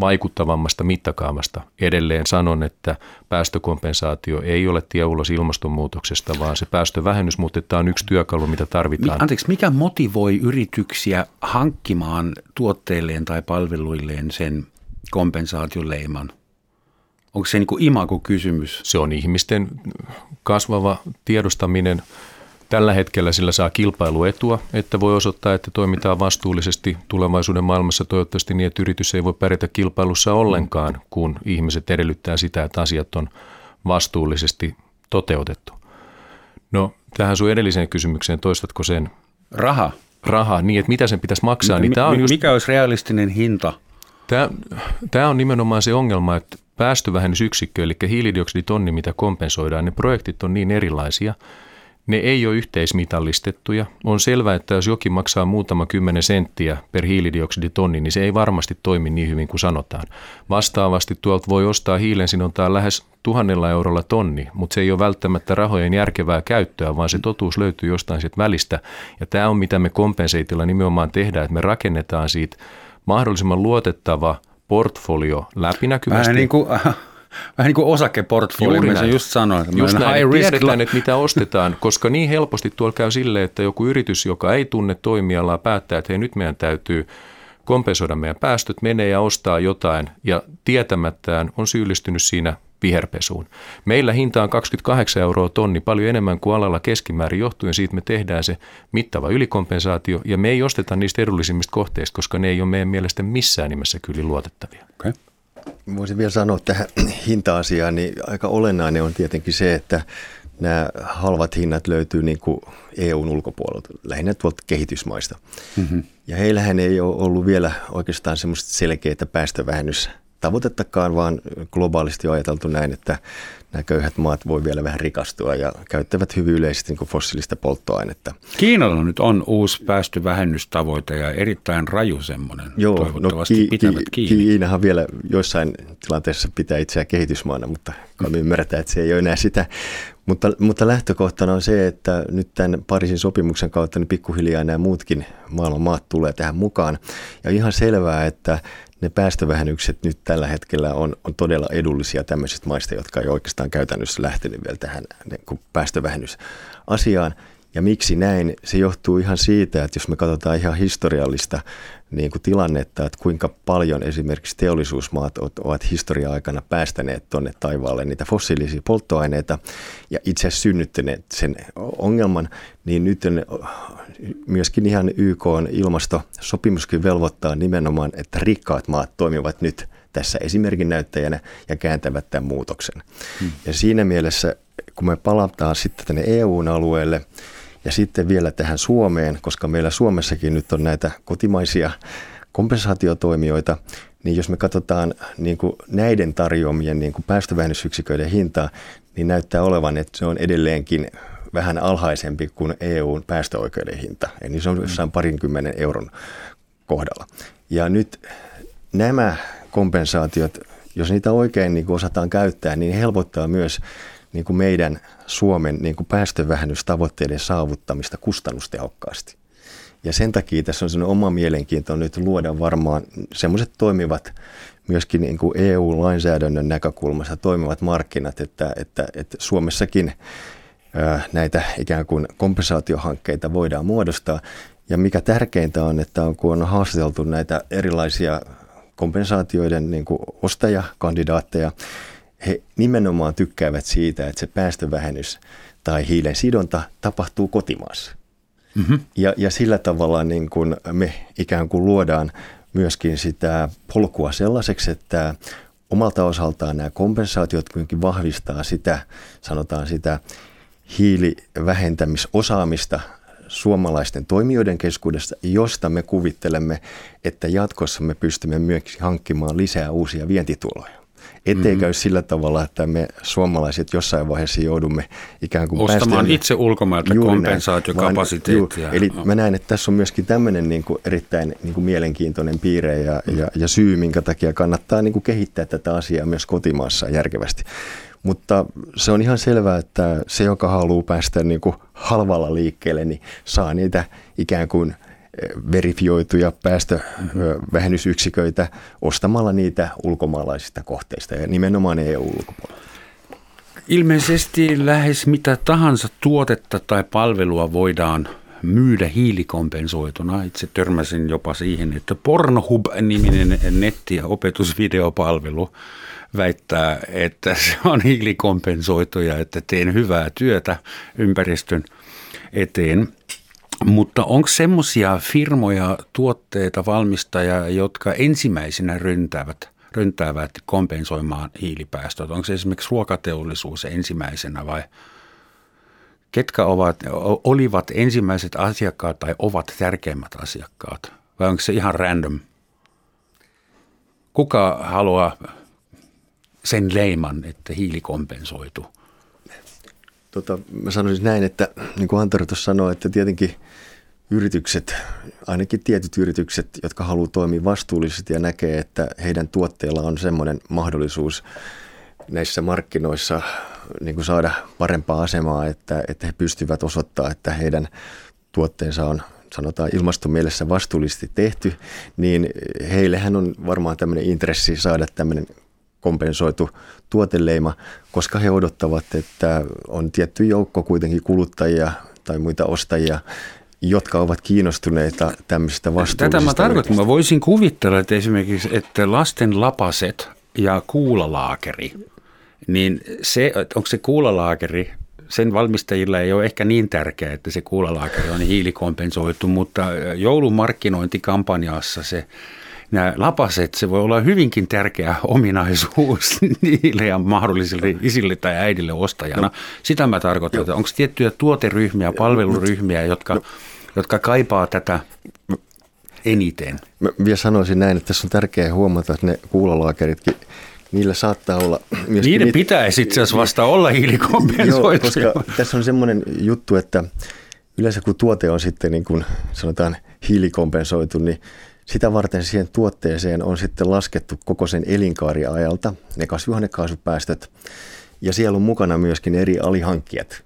vaikuttavammasta mittakaavasta. Edelleen sanon, että päästökompensaatio ei ole tie ulos ilmastonmuutoksesta, vaan se päästövähennys, mutta tämä on yksi työkalu, mitä tarvitaan. Anteeksi, mikä motivoi yrityksiä hankkimaan tuotteilleen tai palveluilleen sen kompensaatioleiman? Onko se niin kuin imago-kysymys? Se on ihmisten kasvava tiedostaminen. Tällä hetkellä sillä saa kilpailuetua, että voi osoittaa, että toimitaan vastuullisesti tulevaisuuden maailmassa toivottavasti niin, että yritys ei voi pärjätä kilpailussa ollenkaan, kun ihmiset edellyttää sitä, että asiat on vastuullisesti toteutettu. No, tähän sun edelliseen kysymykseen, toistatko sen? Raha. Raha, niin että mitä sen pitäisi maksaa. Niin tämä on just, mikä olisi realistinen hinta? Tämä, tämä on nimenomaan se ongelma, että päästövähennysyksikkö, eli hiilidioksiditonni, mitä kompensoidaan, ne projektit on niin erilaisia, ne ei ole yhteismitallistettuja. On selvää, että jos jokin maksaa muutama kymmenen senttiä per hiilidioksiditonni, niin se ei varmasti toimi niin hyvin kuin sanotaan. Vastaavasti tuolta voi ostaa hiilensinontaa lähes tuhannella eurolla tonni, mutta se ei ole välttämättä rahojen järkevää käyttöä, vaan se totuus löytyy jostain sieltä välistä. Ja tämä on mitä me kompenseitilla nimenomaan tehdään, että me rakennetaan siitä mahdollisimman luotettava – portfolio läpinäkyvästi. Vähän niin kuin, vähän niin kuin osakeportfolio, Juuri näin. just sanoin. Just näin, high risk tiedetään, että mitä ostetaan, koska niin helposti tuolla käy silleen, että joku yritys, joka ei tunne toimialaa, päättää, että hei nyt meidän täytyy kompensoida meidän päästöt, menee ja ostaa jotain ja tietämättään on syyllistynyt siinä viherpesuun. Meillä hinta on 28 euroa tonni, paljon enemmän kuin alalla keskimäärin, johtuen siitä me tehdään se mittava ylikompensaatio, ja me ei osteta niistä edullisimmista kohteista, koska ne ei ole meidän mielestä missään nimessä kyllä luotettavia. Okay. Voisin vielä sanoa tähän hinta-asiaan, niin aika olennainen on tietenkin se, että nämä halvat hinnat löytyy niin kuin EUn ulkopuolelta, lähinnä tuolta kehitysmaista. Mm-hmm. Ja heillähän ei ole ollut vielä oikeastaan semmoista selkeää päästövähennys tavoitettakaan, vaan globaalisti on ajateltu näin, että nämä köyhät maat voi vielä vähän rikastua ja käyttävät hyvin yleisesti niin fossiilista polttoainetta. Kiinalla nyt on uusi päästövähennystavoite ja erittäin raju semmoinen. Joo, no Toivottavasti no, ki- pitävät kiinni. Kiinahan vielä joissain tilanteessa pitää itseään kehitysmaana, mutta me ymmärretään, että se ei ole enää sitä. Mutta, mutta lähtökohtana on se, että nyt tämän Pariisin sopimuksen kautta niin pikkuhiljaa nämä muutkin maailman maat tulee tähän mukaan. Ja ihan selvää, että ne päästövähennykset nyt tällä hetkellä on, on todella edullisia tämmöisistä maista, jotka ei oikeastaan käytännössä lähtenyt vielä tähän niin päästövähennysasiaan. Ja miksi näin? Se johtuu ihan siitä, että jos me katsotaan ihan historiallista niin kuin tilannetta, että kuinka paljon esimerkiksi teollisuusmaat ovat historia-aikana päästäneet tuonne taivaalle niitä fossiilisia polttoaineita ja itse synnyttäneet sen ongelman, niin nyt myöskin ihan YK on ilmastosopimuskin velvoittaa nimenomaan, että rikkaat maat toimivat nyt tässä esimerkin näyttäjänä ja kääntävät tämän muutoksen. Hmm. Ja siinä mielessä, kun me palataan sitten tänne EUn alueelle Ja sitten vielä tähän Suomeen, koska meillä Suomessakin nyt on näitä kotimaisia kompensaatiotoimijoita, niin jos me katsotaan niin kuin näiden tarjoamien niin kuin päästövähennysyksiköiden hintaa, niin näyttää olevan, että se on edelleenkin vähän alhaisempi kuin EUn päästöoikeuden hinta. Eli se on jossain parinkymmenen euron kohdalla. Ja nyt nämä kompensaatiot, jos niitä oikein niin osataan käyttää, niin helpottaa myös niin kuin meidän Suomen niin kuin päästövähennystavoitteiden saavuttamista kustannustehokkaasti. Ja sen takia tässä on sellainen oma mielenkiinto nyt luoda varmaan semmoiset toimivat myöskin niin kuin EU-lainsäädännön näkökulmasta toimivat markkinat, että, että, että Suomessakin näitä ikään kuin kompensaatiohankkeita voidaan muodostaa. Ja mikä tärkeintä on, että on, kun on haastateltu näitä erilaisia kompensaatioiden niin kuin ostajakandidaatteja, he nimenomaan tykkäävät siitä, että se päästövähennys tai hiilen sidonta tapahtuu kotimaassa. Mm-hmm. Ja, ja sillä tavalla niin kuin me ikään kuin luodaan myöskin sitä polkua sellaiseksi, että omalta osaltaan nämä kompensaatiot kuitenkin vahvistaa sitä, sanotaan sitä hiilivähentämisosaamista suomalaisten toimijoiden keskuudessa, josta me kuvittelemme, että jatkossa me pystymme myös hankkimaan lisää uusia vientituloja. Ettei mm-hmm. käy sillä tavalla, että me suomalaiset jossain vaiheessa joudumme ikään kuin Ostamaan päästään, itse ulkomailta kompensaatiokapasiteettia. Eli mä näen, että tässä on myöskin tämmöinen niin kuin erittäin niin kuin mielenkiintoinen piirre ja, mm. ja, ja syy, minkä takia kannattaa niin kuin kehittää tätä asiaa myös kotimaassa järkevästi. Mutta se on ihan selvää, että se, joka haluaa päästä niin kuin halvalla liikkeelle, niin saa niitä ikään kuin – verifioituja päästövähennysyksiköitä ostamalla niitä ulkomaalaisista kohteista ja nimenomaan EU-ulkopuolella. Ilmeisesti lähes mitä tahansa tuotetta tai palvelua voidaan myydä hiilikompensoituna. Itse törmäsin jopa siihen, että Pornhub-niminen netti- ja opetusvideopalvelu väittää, että se on hiilikompensoitu ja että teen hyvää työtä ympäristön eteen. Mutta onko semmoisia firmoja, tuotteita, valmistajia, jotka ensimmäisenä ryntäävät, ryntäävät kompensoimaan hiilipäästöt? Onko se esimerkiksi ruokateollisuus ensimmäisenä vai ketkä ovat, olivat ensimmäiset asiakkaat tai ovat tärkeimmät asiakkaat? Vai onko se ihan random? Kuka haluaa sen leiman, että hiili kompensoituu? Tota, mä sanoisin näin, että niin kuin Antero tuossa sanoi, että tietenkin yritykset, ainakin tietyt yritykset, jotka haluaa toimia vastuullisesti ja näkee, että heidän tuotteilla on semmoinen mahdollisuus näissä markkinoissa niin kuin saada parempaa asemaa, että, että he pystyvät osoittamaan, että heidän tuotteensa on sanotaan ilmastomielessä vastuullisesti tehty, niin heillehän on varmaan tämmöinen intressi saada tämmöinen kompensoitu tuoteleima, koska he odottavat, että on tietty joukko kuitenkin kuluttajia tai muita ostajia, jotka ovat kiinnostuneita tämmöistä vastuullisista Tätä mä tarkoitan. Mä voisin kuvitella, että esimerkiksi, että lasten lapaset ja kuulalaakeri, niin se, onko se kuulalaakeri, sen valmistajilla ei ole ehkä niin tärkeää, että se kuulalaakeri on hiilikompensoitu, mutta joulumarkkinointikampanjassa se nämä lapaset, se voi olla hyvinkin tärkeä ominaisuus niille ja mahdollisille isille tai äidille ostajana. No, Sitä mä tarkoitan, että onko tiettyjä tuoteryhmiä, palveluryhmiä, jotka, no, jotka kaipaa tätä eniten? Mä vielä sanoisin näin, että tässä on tärkeää huomata, että ne kuulolaakeritkin niillä saattaa olla... Niiden niitä, pitäisi itse asiassa vasta olla hiilikompensoituja. Koska tässä on semmoinen juttu, että yleensä kun tuote on sitten niin kuin sanotaan hiilikompensoitu, niin sitä varten siihen tuotteeseen on sitten laskettu koko sen elinkaariajalta ne kasvihuonekaasupäästöt ja siellä on mukana myöskin eri alihankkijat.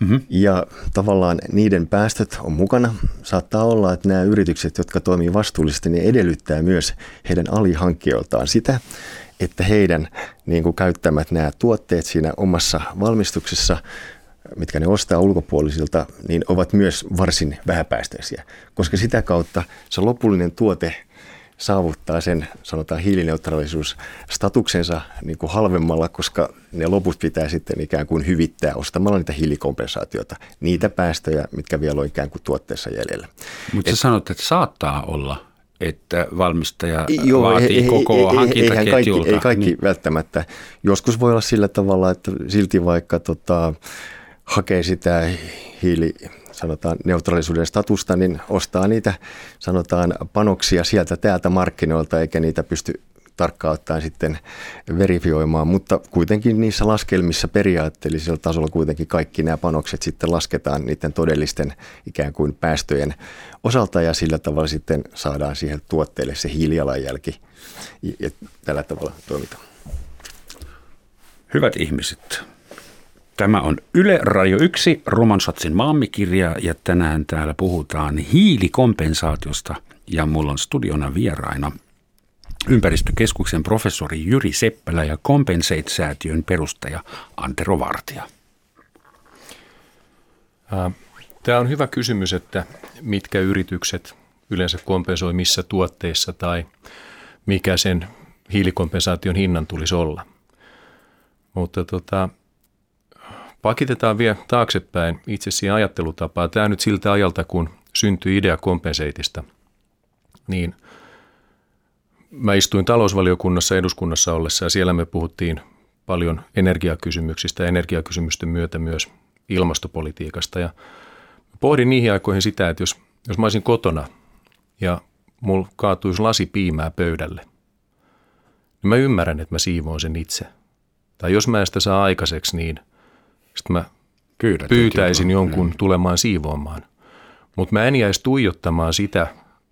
Mm-hmm. Ja tavallaan niiden päästöt on mukana. Saattaa olla, että nämä yritykset, jotka toimii vastuullisesti, niin edellyttää myös heidän alihankkijoiltaan sitä, että heidän niin kuin käyttämät nämä tuotteet siinä omassa valmistuksessa mitkä ne ostaa ulkopuolisilta, niin ovat myös varsin vähäpäästöisiä, koska sitä kautta se lopullinen tuote saavuttaa sen, sanotaan hiilineutraalisuusstatuksensa niin kuin halvemmalla, koska ne loput pitää sitten ikään kuin hyvittää ostamalla niitä hiilikompensaatiota, niitä päästöjä, mitkä vielä on ikään kuin tuotteessa jäljellä. Mutta sä sanot, että saattaa olla, että valmistaja Joo, vaatii ei, koko ei, hankintaketjulta. Kaikki, ei kaikki niin. välttämättä. Joskus voi olla sillä tavalla, että silti vaikka tota, hakee sitä hiili sanotaan neutraalisuuden statusta, niin ostaa niitä sanotaan panoksia sieltä täältä markkinoilta, eikä niitä pysty tarkkaan ottaen sitten verifioimaan, mutta kuitenkin niissä laskelmissa periaatteellisella tasolla kuitenkin kaikki nämä panokset sitten lasketaan niiden todellisten ikään kuin päästöjen osalta ja sillä tavalla sitten saadaan siihen tuotteelle se hiilijalanjälki ja tällä tavalla toimitaan. Hyvät ihmiset, Tämä on Yle Radio 1, Romansatsin maammikirja ja tänään täällä puhutaan hiilikompensaatiosta ja mulla on studiona vieraina ympäristökeskuksen professori Jyri Seppälä ja Compensate-säätiön perustaja Antero Vartija. Tämä on hyvä kysymys, että mitkä yritykset yleensä kompensoi missä tuotteissa tai mikä sen hiilikompensaation hinnan tulisi olla. Mutta tota, pakitetaan vielä taaksepäin itse siihen ajattelutapaa. Tämä nyt siltä ajalta, kun syntyi idea kompenseitista, niin – Mä istuin talousvaliokunnassa eduskunnassa ollessa ja siellä me puhuttiin paljon energiakysymyksistä ja energiakysymysten myötä myös ilmastopolitiikasta. Ja pohdin niihin aikoihin sitä, että jos, jos mä olisin kotona ja mulla kaatuisi lasi piimää pöydälle, niin mä ymmärrän, että mä siivoon sen itse. Tai jos mä en sitä saa aikaiseksi, niin sitten mä Pyydät pyytäisin jonkun mm. tulemaan siivoamaan. Mutta mä en jäisi tuijottamaan sitä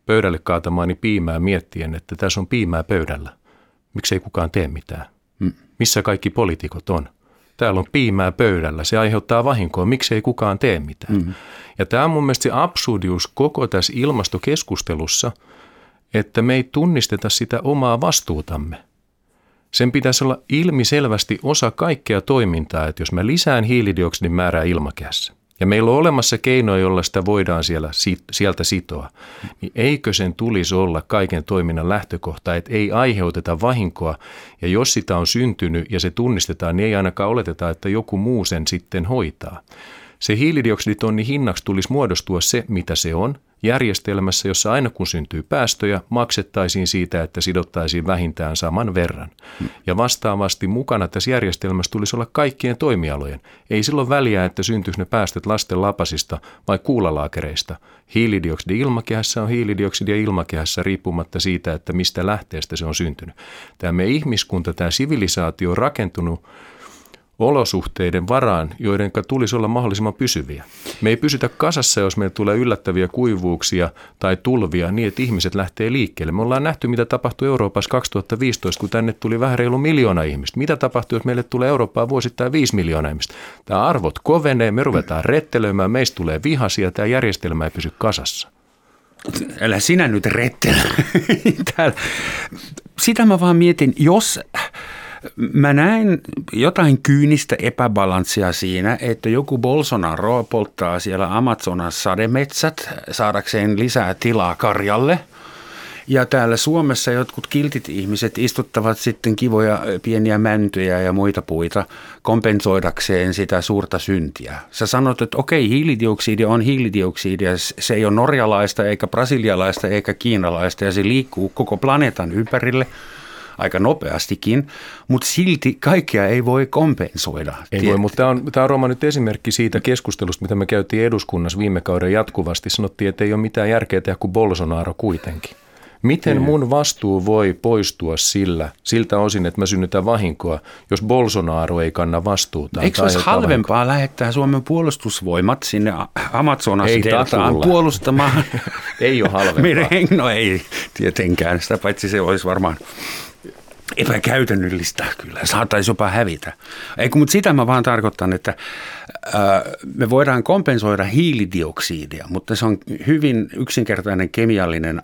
pöydälle kaatamaani piimää miettien, että tässä on piimää pöydällä. Miksei kukaan tee mitään? Mm. Missä kaikki poliitikot on? Täällä on piimää pöydällä, se aiheuttaa vahinkoa, miksei kukaan tee mitään. Mm. Ja tämä on mun mielestä se absurdius koko tässä ilmastokeskustelussa, että me ei tunnisteta sitä omaa vastuutamme. Sen pitäisi olla ilmiselvästi osa kaikkea toimintaa, että jos mä lisään hiilidioksidin määrää ilmakehässä, ja meillä on olemassa keinoja, joilla sitä voidaan siellä, sieltä sitoa, niin eikö sen tulisi olla kaiken toiminnan lähtökohta, että ei aiheuteta vahinkoa, ja jos sitä on syntynyt ja se tunnistetaan, niin ei ainakaan oleteta, että joku muu sen sitten hoitaa. Se hiilidioksiditonni hinnaksi tulisi muodostua se, mitä se on, järjestelmässä, jossa aina kun syntyy päästöjä, maksettaisiin siitä, että sidottaisiin vähintään saman verran. Ja vastaavasti mukana tässä järjestelmässä tulisi olla kaikkien toimialojen. Ei silloin väliä, että syntyisi ne päästöt lasten lapasista vai kuulalaakereista. Hiilidioksidi ilmakehässä on hiilidioksidia ilmakehässä riippumatta siitä, että mistä lähteestä se on syntynyt. Tämä meidän ihmiskunta, tämä sivilisaatio on rakentunut olosuhteiden varaan, joiden tulisi olla mahdollisimman pysyviä. Me ei pysytä kasassa, jos meille tulee yllättäviä kuivuuksia tai tulvia niin, että ihmiset lähtee liikkeelle. Me ollaan nähty, mitä tapahtui Euroopassa 2015, kun tänne tuli vähän reilu miljoona ihmistä. Mitä tapahtuu, jos meille tulee Eurooppaan vuosittain 5 miljoonaa ihmistä? Tämä arvot kovenee, me ruvetaan rettelöimään, meistä tulee vihasia, tämä järjestelmä ei pysy kasassa. Älä sinä nyt rettele. Sitä mä vaan mietin, jos Mä näen jotain kyynistä epäbalanssia siinä, että joku Bolsonaro polttaa siellä Amazonas sademetsät saadakseen lisää tilaa karjalle – ja täällä Suomessa jotkut kiltit ihmiset istuttavat sitten kivoja pieniä mäntyjä ja muita puita kompensoidakseen sitä suurta syntiä. Sä sanot, että okei, hiilidioksidi on hiilidioksidia. Se ei ole norjalaista, eikä brasilialaista, eikä kiinalaista ja se liikkuu koko planeetan ympärille – aika nopeastikin, mutta silti kaikkea ei voi kompensoida. Ei voi, mutta tämä on, tämä on Roma nyt esimerkki siitä keskustelusta, mitä me käytiin eduskunnassa viime kauden jatkuvasti. Sanottiin, että ei ole mitään järkeä tehdä kuin Bolsonaro kuitenkin. Miten mun vastuu voi poistua sillä, siltä osin, että mä synnytän vahinkoa, jos Bolsonaro ei kanna vastuuta? Eikö olisi halvempaa vahinkoa? lähettää Suomen puolustusvoimat sinne Amazonas deltaan puolustamaan? ei ole halvempaa. Meidän, no ei tietenkään, sitä paitsi se olisi varmaan epäkäytännöllistä kyllä, saattaisi jopa hävitä. Eikö, mutta sitä mä vaan tarkoitan, että ää, me voidaan kompensoida hiilidioksidia, mutta se on hyvin yksinkertainen kemiallinen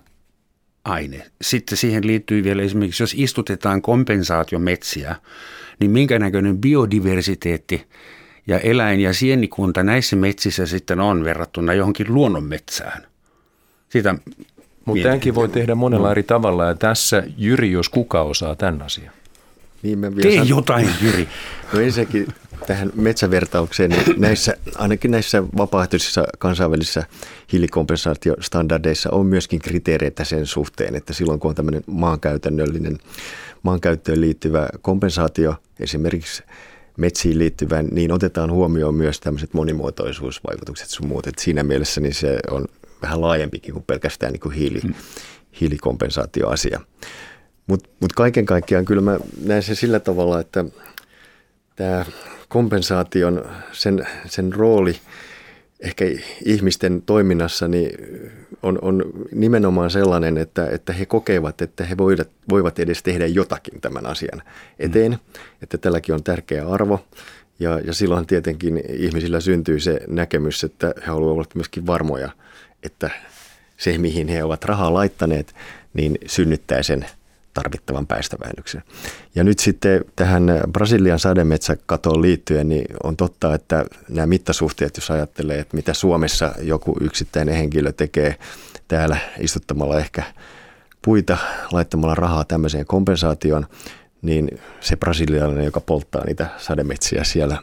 aine. Sitten siihen liittyy vielä esimerkiksi, jos istutetaan kompensaatiometsiä, niin minkä näköinen biodiversiteetti ja eläin- ja sienikunta näissä metsissä sitten on verrattuna johonkin luonnonmetsään. Sitä mutta tämänkin voi tehdä monella no. eri tavalla ja tässä Jyri, jos kuka osaa tämän asian. Niin Tee san... jotain, Jyri. No ensinnäkin tähän metsävertaukseen, niin näissä, ainakin näissä vapaaehtoisissa kansainvälisissä hiilikompensaatiostandardeissa on myöskin kriteereitä sen suhteen, että silloin kun on tämmöinen maankäytännöllinen, maankäyttöön liittyvä kompensaatio, esimerkiksi metsiin liittyvän, niin otetaan huomioon myös tämmöiset monimuotoisuusvaikutukset sun muut. Et siinä mielessä niin se on vähän laajempikin kuin pelkästään niin kuin hiili, mm. hiilikompensaatioasia. Mutta mut kaiken kaikkiaan kyllä mä näen sen sillä tavalla, että tämä kompensaation, sen, sen rooli ehkä ihmisten toiminnassa niin on, on nimenomaan sellainen, että, että he kokevat, että he voivat, voivat edes tehdä jotakin tämän asian eteen, mm. että tälläkin on tärkeä arvo. Ja, ja silloin tietenkin ihmisillä syntyy se näkemys, että he haluavat olla myöskin varmoja, että se, mihin he ovat rahaa laittaneet, niin synnyttää sen tarvittavan päästövähennyksen. Ja nyt sitten tähän Brasilian sademetsäkatoon liittyen, niin on totta, että nämä mittasuhteet, jos ajattelee, että mitä Suomessa joku yksittäinen henkilö tekee täällä istuttamalla ehkä puita, laittamalla rahaa tämmöiseen kompensaatioon, niin se brasilialainen, joka polttaa niitä sademetsiä siellä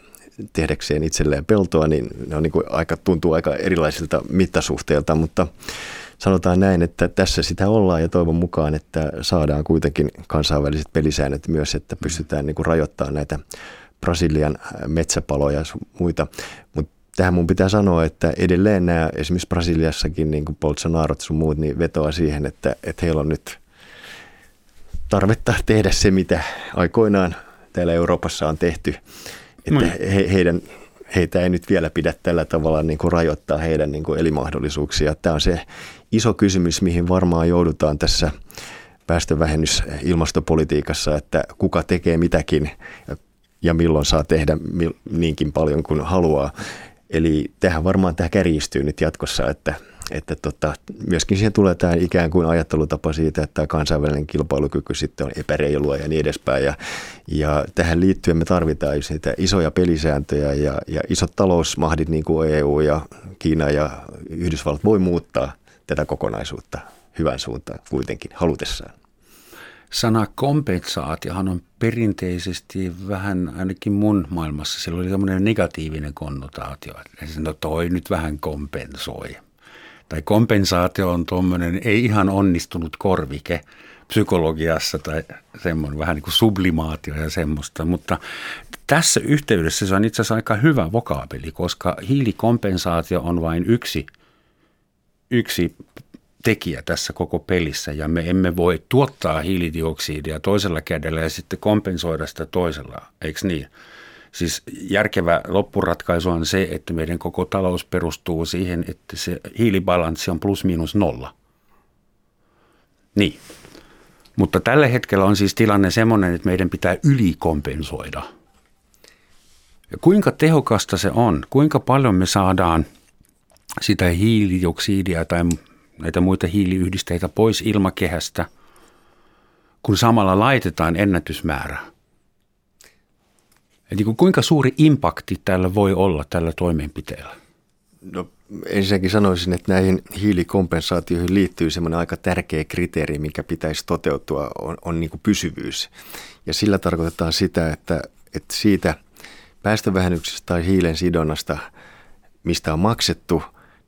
tehdäkseen itselleen peltoa, niin ne on niin kuin aika, tuntuu aika erilaisilta mittasuhteilta, mutta sanotaan näin, että tässä sitä ollaan ja toivon mukaan, että saadaan kuitenkin kansainväliset pelisäännöt myös, että pystytään niin kuin rajoittamaan näitä Brasilian metsäpaloja ja muita. Mutta tähän mun pitää sanoa, että edelleen nämä esimerkiksi Brasiliassakin niin kuin Bolsonarot sun muut niin vetoaa siihen, että, että heillä on nyt tarvetta tehdä se, mitä aikoinaan täällä Euroopassa on tehty. Että he, heidän heitä ei nyt vielä pidä tällä tavalla niin kuin rajoittaa heidän niin kuin elinmahdollisuuksia. Tämä on se iso kysymys, mihin varmaan joudutaan tässä päästövähennys ilmastopolitiikassa, että kuka tekee mitäkin ja milloin saa tehdä niinkin paljon kuin haluaa. Eli tähän varmaan tämä kärjistyy nyt jatkossa, että että tota, myöskin siihen tulee tämä ikään kuin ajattelutapa siitä, että kansainvälinen kilpailukyky sitten on epäreilua ja niin edespäin. Ja, ja tähän liittyen me tarvitaan just niitä isoja pelisääntöjä ja, ja isot talousmahdit niin kuin EU ja Kiina ja Yhdysvallat voi muuttaa tätä kokonaisuutta hyvän suuntaan kuitenkin halutessaan. Sana kompensaatiohan on perinteisesti vähän, ainakin mun maailmassa, sillä oli tämmöinen negatiivinen konnotaatio. Että no toi nyt vähän kompensoi tai kompensaatio on tuommoinen ei ihan onnistunut korvike psykologiassa tai semmoinen vähän niin kuin sublimaatio ja semmoista, mutta tässä yhteydessä se on itse asiassa aika hyvä vokaabeli, koska hiilikompensaatio on vain yksi, yksi tekijä tässä koko pelissä ja me emme voi tuottaa hiilidioksidia toisella kädellä ja sitten kompensoida sitä toisella, eikö niin? Siis järkevä loppuratkaisu on se, että meidän koko talous perustuu siihen, että se hiilibalanssi on plus miinus nolla. Niin. Mutta tällä hetkellä on siis tilanne semmoinen, että meidän pitää ylikompensoida. Ja kuinka tehokasta se on? Kuinka paljon me saadaan sitä hiilidioksidia tai näitä muita hiiliyhdisteitä pois ilmakehästä, kun samalla laitetaan ennätysmäärä – Eli kuinka suuri impakti tällä voi olla tällä toimenpiteellä? No ensinnäkin sanoisin, että näihin hiilikompensaatioihin liittyy semmoinen aika tärkeä kriteeri, mikä pitäisi toteutua, on, on niin kuin pysyvyys. Ja sillä tarkoitetaan sitä, että, että siitä päästövähennyksestä tai hiilen sidonnasta, mistä on maksettu,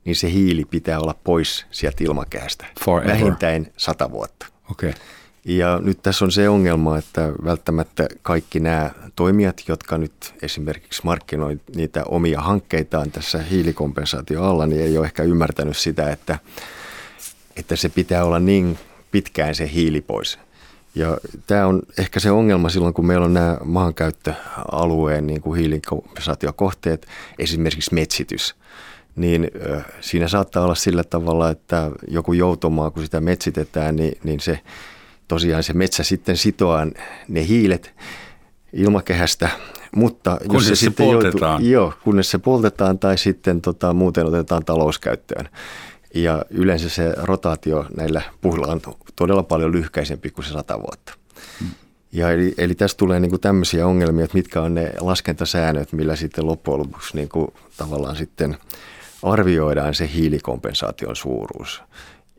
niin se hiili pitää olla pois sieltä ilmakehästä. Forever. Vähintään sata vuotta. Okay. Ja nyt tässä on se ongelma, että välttämättä kaikki nämä toimijat, jotka nyt esimerkiksi markkinoivat niitä omia hankkeitaan tässä hiilikompensaatio alla, niin ei ole ehkä ymmärtänyt sitä, että, että se pitää olla niin pitkään se hiili pois. Ja tämä on ehkä se ongelma silloin, kun meillä on nämä maankäyttöalueen niin kuin hiilikompensaatiokohteet, esimerkiksi metsitys niin siinä saattaa olla sillä tavalla, että joku joutomaa, kun sitä metsitetään, niin, niin se tosiaan se metsä sitten sitoaa ne hiilet ilmakehästä, mutta kunnes jos se, se sitten poltetaan. Joutuu, joo, kunnes se poltetaan tai sitten tota, muuten otetaan talouskäyttöön. Ja yleensä se rotaatio näillä puilla on todella paljon lyhkäisempi kuin se sata vuotta. Hmm. Ja eli, eli tässä tulee niin kuin tämmöisiä ongelmia, että mitkä on ne laskentasäännöt, millä sitten loppujen lopuksi niin kuin tavallaan sitten arvioidaan se hiilikompensaation suuruus.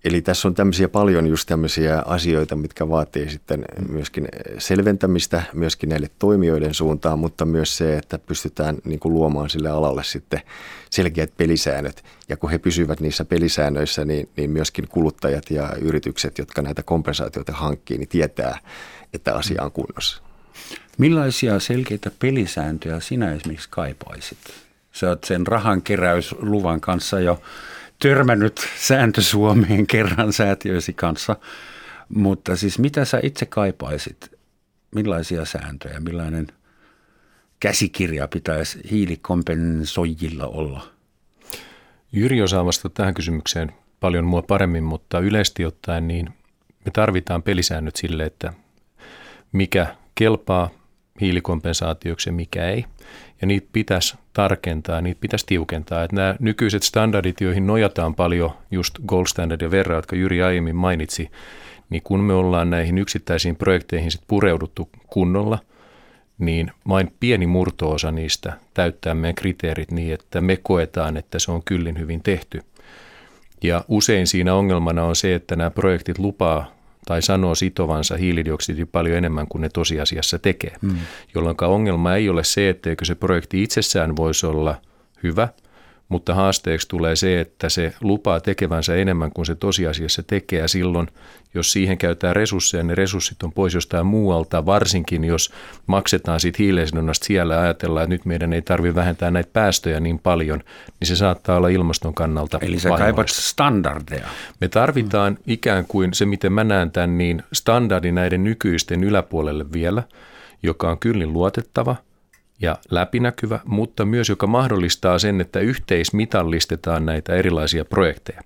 Eli tässä on tämmöisiä paljon just tämmöisiä asioita, mitkä vaatii sitten myöskin selventämistä myöskin näille toimijoiden suuntaan, mutta myös se, että pystytään niin kuin luomaan sille alalle sitten selkeät pelisäännöt. Ja kun he pysyvät niissä pelisäännöissä, niin, niin myöskin kuluttajat ja yritykset, jotka näitä kompensaatioita hankkii, niin tietää, että asia on kunnossa. Millaisia selkeitä pelisääntöjä sinä esimerkiksi kaipaisit? Sä oot sen rahankeräysluvan kanssa jo törmännyt sääntö Suomeen kerran säätiöisi kanssa, mutta siis mitä sä itse kaipaisit? Millaisia sääntöjä, millainen käsikirja pitäisi hiilikompensoijilla olla? Jyri osaa vastata tähän kysymykseen paljon mua paremmin, mutta yleisesti ottaen niin me tarvitaan pelisäännöt sille, että mikä kelpaa hiilikompensaatioksi ja mikä ei. Ja niitä pitäisi tarkentaa, niitä pitäisi tiukentaa. Että nämä nykyiset standardit, joihin nojataan paljon, just gold standard ja verran, jotka Jyri aiemmin mainitsi, niin kun me ollaan näihin yksittäisiin projekteihin sit pureuduttu kunnolla, niin vain pieni murtoosa niistä täyttää meidän kriteerit niin, että me koetaan, että se on kyllin hyvin tehty. Ja usein siinä ongelmana on se, että nämä projektit lupaa tai sanoo sitovansa hiilidioksidi paljon enemmän kuin ne tosiasiassa tekee. Mm. Jolloin ongelma ei ole se, etteikö se projekti itsessään voisi olla hyvä – mutta haasteeksi tulee se, että se lupaa tekevänsä enemmän kuin se tosiasiassa tekee. Ja silloin, jos siihen käytetään resursseja, ne resurssit on pois jostain muualta, varsinkin jos maksetaan siitä hiileisidonnasta siellä. Ja ajatellaan, että nyt meidän ei tarvitse vähentää näitä päästöjä niin paljon, niin se saattaa olla ilmaston kannalta Eli sä kaipat standardeja. Me tarvitaan ikään kuin se, miten mä näen tämän, niin standardi näiden nykyisten yläpuolelle vielä, joka on kyllin luotettava – ja läpinäkyvä, mutta myös joka mahdollistaa sen, että yhteismitallistetaan näitä erilaisia projekteja.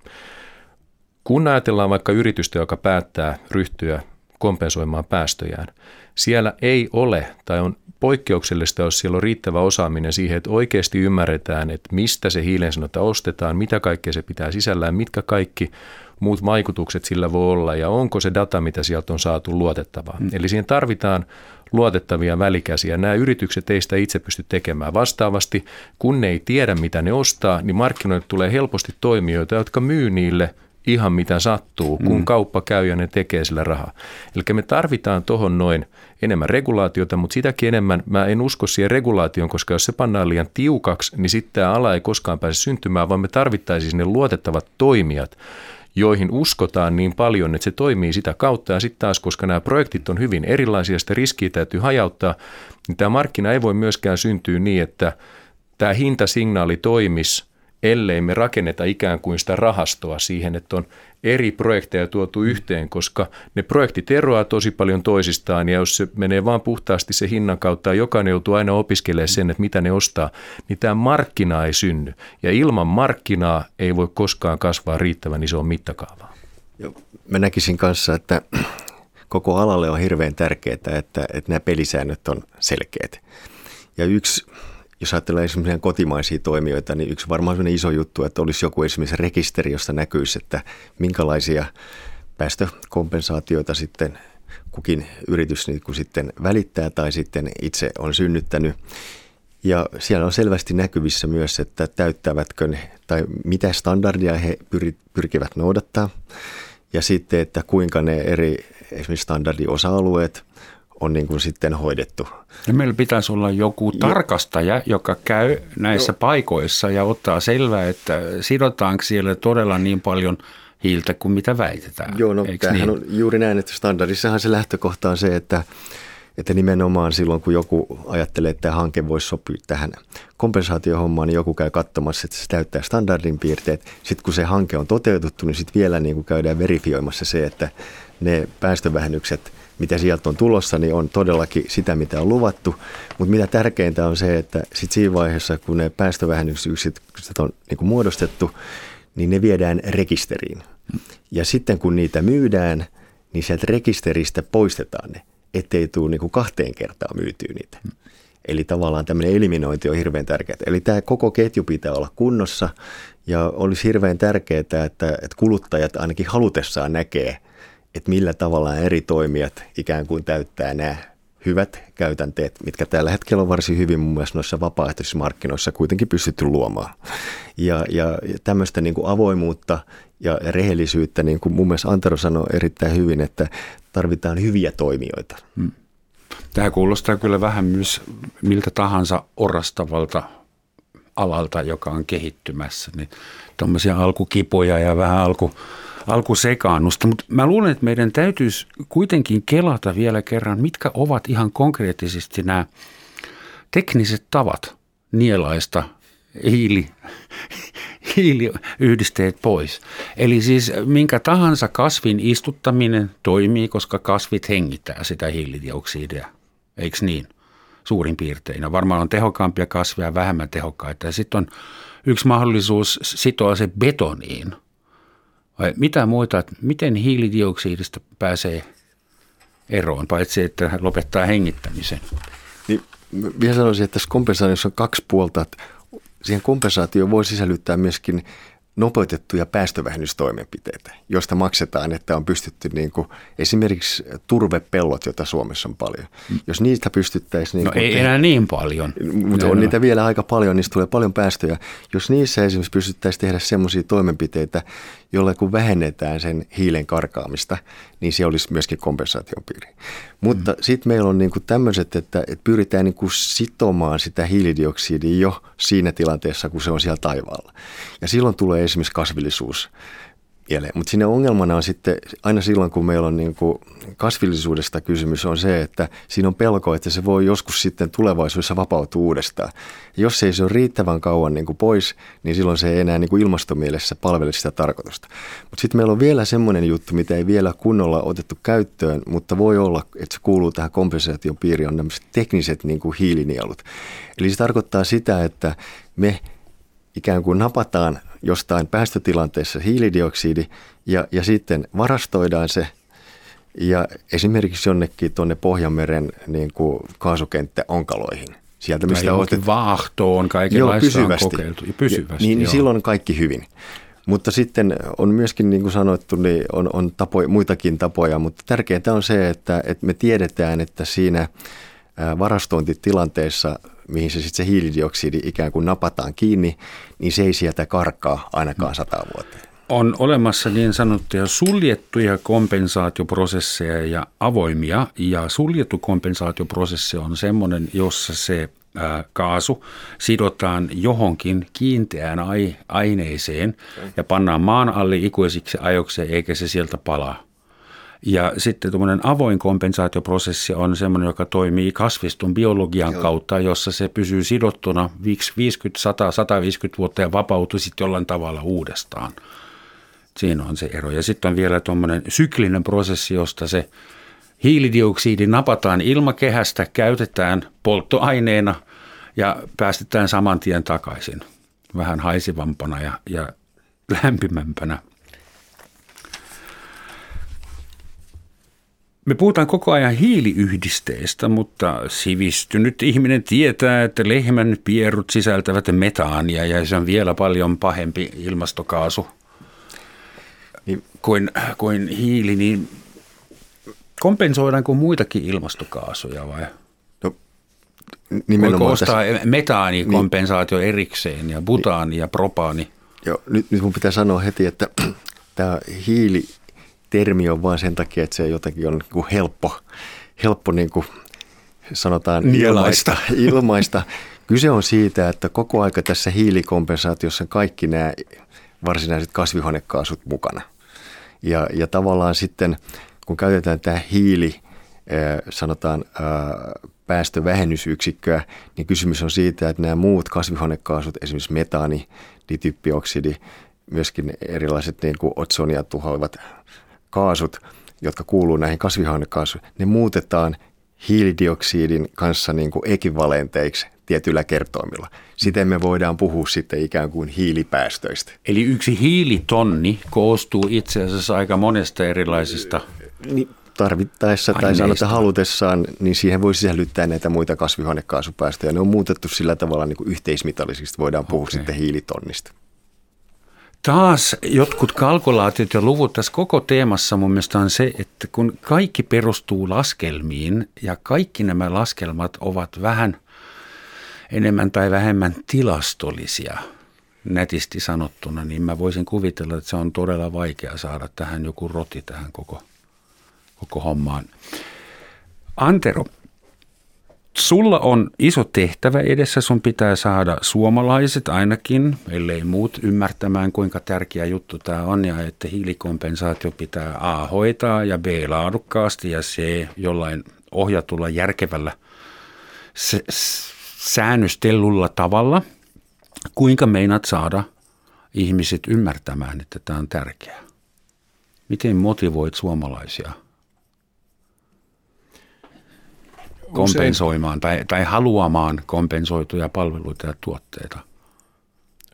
Kun ajatellaan vaikka yritystä, joka päättää ryhtyä kompensoimaan päästöjään, siellä ei ole tai on poikkeuksellista, jos siellä on riittävä osaaminen siihen, että oikeasti ymmärretään, että mistä se hiilensanota ostetaan, mitä kaikkea se pitää sisällään, mitkä kaikki muut vaikutukset sillä voi olla ja onko se data, mitä sieltä on saatu luotettavaa. Mm. Eli siihen tarvitaan luotettavia välikäsiä. Nämä yritykset ei sitä itse pysty tekemään. Vastaavasti, kun ne ei tiedä, mitä ne ostaa, niin markkinoille tulee helposti toimijoita, jotka myy niille ihan mitä sattuu, kun mm. kauppa käy ja ne tekee sillä rahaa. Eli me tarvitaan tuohon noin enemmän regulaatiota, mutta sitäkin enemmän mä en usko siihen regulaation, koska jos se pannaan liian tiukaksi, niin sitten tämä ala ei koskaan pääse syntymään, vaan me tarvittaisiin ne luotettavat toimijat, joihin uskotaan niin paljon, että se toimii sitä kautta. Ja sitten taas, koska nämä projektit on hyvin erilaisia, sitä riskiä täytyy hajauttaa, niin tämä markkina ei voi myöskään syntyä niin, että tämä hintasignaali toimisi ellei me rakenneta ikään kuin sitä rahastoa siihen, että on eri projekteja tuotu yhteen, koska ne projektit eroaa tosi paljon toisistaan ja jos se menee vaan puhtaasti se hinnan kautta ja jokainen joutuu aina opiskelemaan sen, että mitä ne ostaa, niin tämä markkina ei synny. Ja ilman markkinaa ei voi koskaan kasvaa riittävän isoon mittakaavaan. Joo, mä näkisin kanssa, että koko alalle on hirveän tärkeää, että, että nämä pelisäännöt on selkeät. Ja yksi jos ajattelee esimerkiksi kotimaisia toimijoita, niin yksi varmaan sellainen iso juttu, että olisi joku esimerkiksi rekisteri, josta näkyisi, että minkälaisia päästökompensaatioita sitten kukin yritys niin kuin sitten välittää tai sitten itse on synnyttänyt. Ja siellä on selvästi näkyvissä myös, että täyttävätkö ne tai mitä standardia he pyrkivät noudattaa. Ja sitten, että kuinka ne eri esimerkiksi standardiosa-alueet on niin kuin sitten hoidettu. Ja meillä pitäisi olla joku tarkastaja, joka käy näissä no. paikoissa ja ottaa selvää, että sidotaanko siellä todella niin paljon hiiltä kuin mitä väitetään. Joo, no tämähän niin? on juuri näin, että standardissahan se lähtökohta on se, että, että nimenomaan silloin kun joku ajattelee, että tämä hanke voisi sopia tähän kompensaatiohommaan, niin joku käy katsomassa, että se täyttää standardin piirteet. Sitten kun se hanke on toteutettu, niin sitten vielä niin kuin käydään verifioimassa se, että ne päästövähennykset – mitä sieltä on tulossa, niin on todellakin sitä, mitä on luvattu. Mutta mitä tärkeintä on se, että sit siinä vaiheessa, kun ne päästövähennykset on niin muodostettu, niin ne viedään rekisteriin. Ja sitten kun niitä myydään, niin sieltä rekisteristä poistetaan ne, ettei tule niin kuin kahteen kertaan myytyä niitä. Eli tavallaan tämmöinen eliminointi on hirveän tärkeää. Eli tämä koko ketju pitää olla kunnossa ja olisi hirveän tärkeää, että, että kuluttajat ainakin halutessaan näkee – että millä tavalla eri toimijat ikään kuin täyttää nämä hyvät käytänteet, mitkä tällä hetkellä on varsin hyvin mun mielestä noissa vapaaehtoisissa markkinoissa kuitenkin pystytty luomaan. Ja, ja, tämmöistä niin kuin avoimuutta ja rehellisyyttä, niin kuin mun mielestä Antero sanoi erittäin hyvin, että tarvitaan hyviä toimijoita. Hmm. Tämä kuulostaa kyllä vähän myös miltä tahansa orastavalta alalta, joka on kehittymässä. Niin tuommoisia alkukipoja ja vähän alku, alkusekaannusta. Mutta mä luulen, että meidän täytyisi kuitenkin kelata vielä kerran, mitkä ovat ihan konkreettisesti nämä tekniset tavat nielaista hiili, hiiliyhdisteet pois. Eli siis minkä tahansa kasvin istuttaminen toimii, koska kasvit hengittää sitä hiilidioksidia. Eikö niin? Suurin piirtein. No varmaan on tehokkaampia kasveja, vähemmän tehokkaita. Ja sitten on yksi mahdollisuus sitoa se betoniin. Vai mitä muita, miten hiilidioksidista pääsee eroon, paitsi että lopettaa hengittämisen? Niin, vielä sanoisin, että tässä kompensaatiossa on kaksi puolta. Että siihen kompensaatioon voi sisällyttää myöskin nopeutettuja päästövähennystoimenpiteitä, joista maksetaan, että on pystytty niin kuin, esimerkiksi turvepellot, joita Suomessa on paljon. Jos niistä pystyttäisiin... Niin no ei te- enää niin paljon. Mutta on niitä vielä aika paljon, niistä tulee paljon päästöjä. Jos niissä esimerkiksi pystyttäisiin tehdä sellaisia toimenpiteitä, jolla kun vähennetään sen hiilen karkaamista, niin se olisi myöskin kompensaation piiri. Mutta mm. sitten meillä on niin kuin tämmöiset, että, että pyritään niin kuin sitomaan sitä hiilidioksidia jo siinä tilanteessa, kun se on siellä taivaalla. Ja silloin tulee esimerkiksi kasvillisuus mieleen. Mutta siinä ongelmana on sitten aina silloin, kun meillä on niin kuin kasvillisuudesta kysymys, on se, että siinä on pelko, että se voi joskus sitten tulevaisuudessa vapautua uudestaan. Ja jos ei se ole riittävän kauan niin kuin pois, niin silloin se ei enää niin kuin ilmastomielessä palvele sitä tarkoitusta. Mutta sitten meillä on vielä semmoinen juttu, mitä ei vielä kunnolla otettu käyttöön, mutta voi olla, että se kuuluu tähän kompensaation piiriin, on nämä tekniset niin kuin hiilinielut. Eli se tarkoittaa sitä, että me ikään kuin napataan jostain päästötilanteessa hiilidioksidi ja, ja sitten varastoidaan se ja esimerkiksi jonnekin tuonne Pohjanmeren niin kuin kaasukenttä onkaloihin. Sieltä, mistä otet... vaahtoon, kaikenlaista on kokeiltu. Ja pysyvästi, niin, niin silloin kaikki hyvin. Mutta sitten on myöskin, niin kuin sanottu, niin on, on tapoja, muitakin tapoja, mutta tärkeintä on se, että, että me tiedetään, että siinä varastointitilanteessa mihin se sitten se hiilidioksidi ikään kuin napataan kiinni, niin se ei sieltä karkaa ainakaan sata vuotta. On olemassa niin sanottuja suljettuja kompensaatioprosesseja ja avoimia. Ja suljettu kompensaatioprosessi on semmoinen, jossa se kaasu sidotaan johonkin kiinteään aineeseen ja pannaan maan alle ikuisiksi ajoksi eikä se sieltä palaa. Ja sitten tuommoinen avoin kompensaatioprosessi on sellainen, joka toimii kasvistun biologian Joo. kautta, jossa se pysyy sidottuna 50, 100, 150 vuotta ja vapautuu sitten jollain tavalla uudestaan. Siinä on se ero. Ja sitten on vielä tuommoinen syklinen prosessi, josta se hiilidioksidi napataan ilmakehästä, käytetään polttoaineena ja päästetään saman tien takaisin. Vähän haisivampana ja, ja lämpimämpänä Me puhutaan koko ajan hiiliyhdisteistä, mutta sivistynyt ihminen tietää, että lehmän pierut sisältävät metaania ja se on vielä paljon pahempi ilmastokaasu niin. kuin, kuin hiili. Niin kompensoidaanko muitakin ilmastokaasuja vai? No, nimenomaan Voiko ostaa tässä... metaanikompensaatio niin. erikseen ja butaani ja propaani? Joo, nyt, nyt mun pitää sanoa heti, että tämä hiili termi on vain sen takia, että se jotenkin on niin kuin helppo, helppo niin kuin sanotaan ilmaista. ilmaista. Kyse on siitä, että koko aika tässä hiilikompensaatiossa kaikki nämä varsinaiset kasvihuonekaasut mukana. Ja, ja tavallaan sitten, kun käytetään tämä hiili, sanotaan päästövähennysyksikköä, niin kysymys on siitä, että nämä muut kasvihuonekaasut, esimerkiksi metaani, dityppioksidi, myöskin erilaiset niin kuin otsonia tuhoavat kaasut, jotka kuuluu näihin kasvihuonekaasuihin, ne muutetaan hiilidioksidin kanssa niin kuin ekivalenteiksi tietyillä kertoimilla. Siten me voidaan puhua sitten ikään kuin hiilipäästöistä. Eli yksi hiilitonni koostuu itse asiassa aika monesta erilaisista niin, tarvittaessa tai sanotaan halutessaan, niin siihen voi sisällyttää näitä muita kasvihuonekaasupäästöjä. Ne on muutettu sillä tavalla niin kuin yhteismitallisiksi, voidaan puhua okay. sitten hiilitonnista. Taas jotkut kalkulaatiot ja luvut tässä koko teemassa mun mielestä on se, että kun kaikki perustuu laskelmiin ja kaikki nämä laskelmat ovat vähän enemmän tai vähemmän tilastollisia, nätisti sanottuna, niin mä voisin kuvitella, että se on todella vaikea saada tähän joku roti tähän koko, koko hommaan. Antero, Sulla on iso tehtävä edessä, sun pitää saada suomalaiset ainakin, ellei muut ymmärtämään kuinka tärkeä juttu tämä on ja että hiilikompensaatio pitää A hoitaa ja B laadukkaasti ja C jollain ohjatulla järkevällä säännöstellulla tavalla. Kuinka meinat saada ihmiset ymmärtämään, että tämä on tärkeää? Miten motivoit suomalaisia kompensoimaan tai, tai haluamaan kompensoituja palveluita ja tuotteita?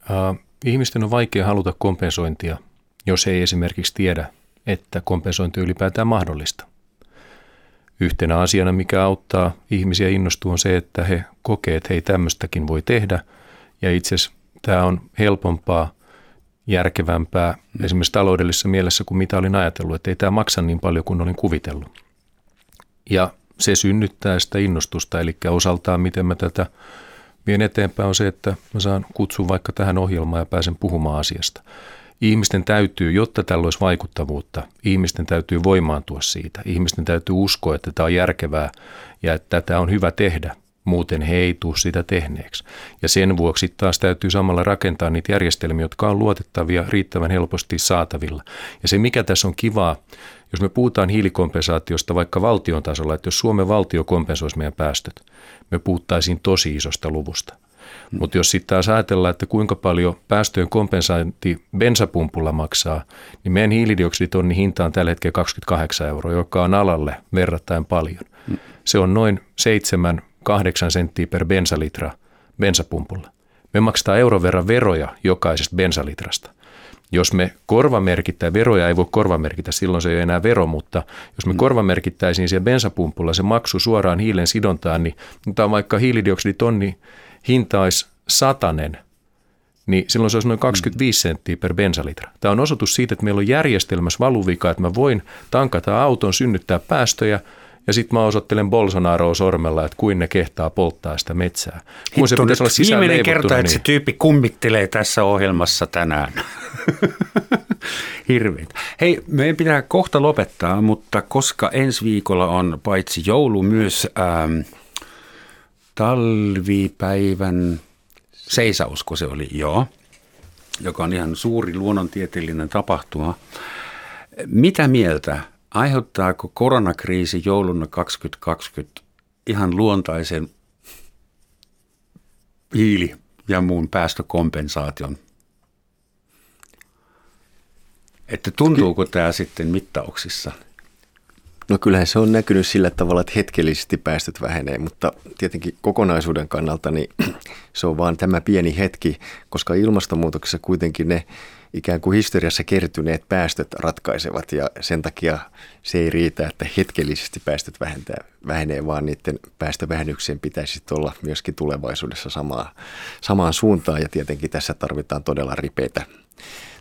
Uh, ihmisten on vaikea haluta kompensointia, jos ei esimerkiksi tiedä, että kompensointi ylipäätään mahdollista. Yhtenä asiana, mikä auttaa ihmisiä innostua, on se, että he kokee, että hei tämmöistäkin voi tehdä. Ja itse asiassa tämä on helpompaa, järkevämpää esimerkiksi taloudellisessa mielessä kuin mitä olin ajatellut, että ei tämä maksa niin paljon kuin olin kuvitellut. Ja se synnyttää sitä innostusta, eli osaltaan miten mä tätä vien eteenpäin on se, että mä saan kutsun vaikka tähän ohjelmaan ja pääsen puhumaan asiasta. Ihmisten täytyy, jotta tällä olisi vaikuttavuutta, ihmisten täytyy voimaantua siitä. Ihmisten täytyy uskoa, että tämä on järkevää ja että tätä on hyvä tehdä. Muuten he ei tule sitä tehneeksi. Ja sen vuoksi taas täytyy samalla rakentaa niitä järjestelmiä, jotka on luotettavia, riittävän helposti saatavilla. Ja se mikä tässä on kivaa, jos me puhutaan hiilikompensaatiosta vaikka valtion tasolla, että jos Suomen valtio kompensoisi meidän päästöt, me puhuttaisiin tosi isosta luvusta. Mm. Mutta jos sitten taas ajatellaan, että kuinka paljon päästöjen kompensointi bensapumpulla maksaa, niin meidän hiilidioksiditonni hinta on tällä hetkellä 28 euroa, joka on alalle verrattain paljon. Mm. Se on noin 7-8 senttiä per bensalitra bensapumpulla. Me maksetaan euron verran veroja jokaisesta bensalitrasta. Jos me korvamerkittää, veroja ei voi korvamerkitä, silloin se ei ole enää vero, mutta jos me mm. korvamerkittäisiin siellä bensapumpulla se maksu suoraan hiilen sidontaan, niin tämä vaikka hiilidioksiditonni hinta olisi satanen, niin silloin se olisi noin 25 senttiä per bensalitra. Tämä on osoitus siitä, että meillä on järjestelmässä valuvika, että mä voin tankata auton, synnyttää päästöjä – ja sitten mä osoittelen Bolsonaroa sormella, että kuin ne kehtaa polttaa sitä metsää. Kun se pitäisi olla Viimeinen kerta, niin... että se tyyppi kummittelee tässä ohjelmassa tänään. Hirveet. Hei, meidän pitää kohta lopettaa, mutta koska ensi viikolla on paitsi joulu myös ähm, talvipäivän seisausko se oli, joo, joka on ihan suuri luonnontieteellinen tapahtuma. Mitä mieltä Aiheuttaako koronakriisi jouluna 2020 ihan luontaisen hiili- ja muun päästökompensaation? Että tuntuuko tämä sitten mittauksissa? No kyllähän se on näkynyt sillä tavalla, että hetkellisesti päästöt vähenee, mutta tietenkin kokonaisuuden kannalta niin se on vaan tämä pieni hetki, koska ilmastonmuutoksessa kuitenkin ne ikään kuin historiassa kertyneet päästöt ratkaisevat ja sen takia se ei riitä, että hetkellisesti päästöt vähentää, vähenee, vaan niiden päästövähennyksien pitäisi olla myöskin tulevaisuudessa samaa, samaan suuntaan ja tietenkin tässä tarvitaan todella ripeitä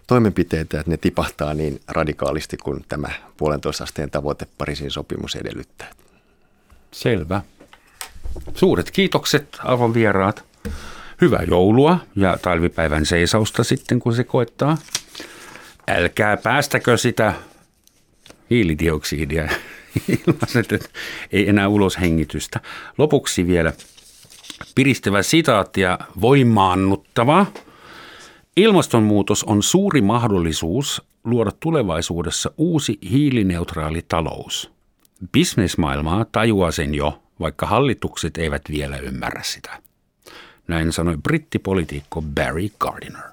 toimenpiteitä, että ne tipahtaa niin radikaalisti kuin tämä puolentoista asteen tavoite Pariisin sopimus edellyttää. Selvä. Suuret kiitokset arvon vieraat hyvää joulua ja talvipäivän seisausta sitten, kun se koettaa. Älkää päästäkö sitä hiilidioksidia ilmaiset, että ei enää ulos hengitystä. Lopuksi vielä piristävä sitaatti ja voimaannuttava. Ilmastonmuutos on suuri mahdollisuus luoda tulevaisuudessa uusi hiilineutraali talous. Bisnesmaailmaa tajuaa sen jo, vaikka hallitukset eivät vielä ymmärrä sitä. Näin sanoi brittipolitiikko Barry Gardiner.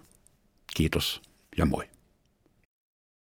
Kiitos ja moi.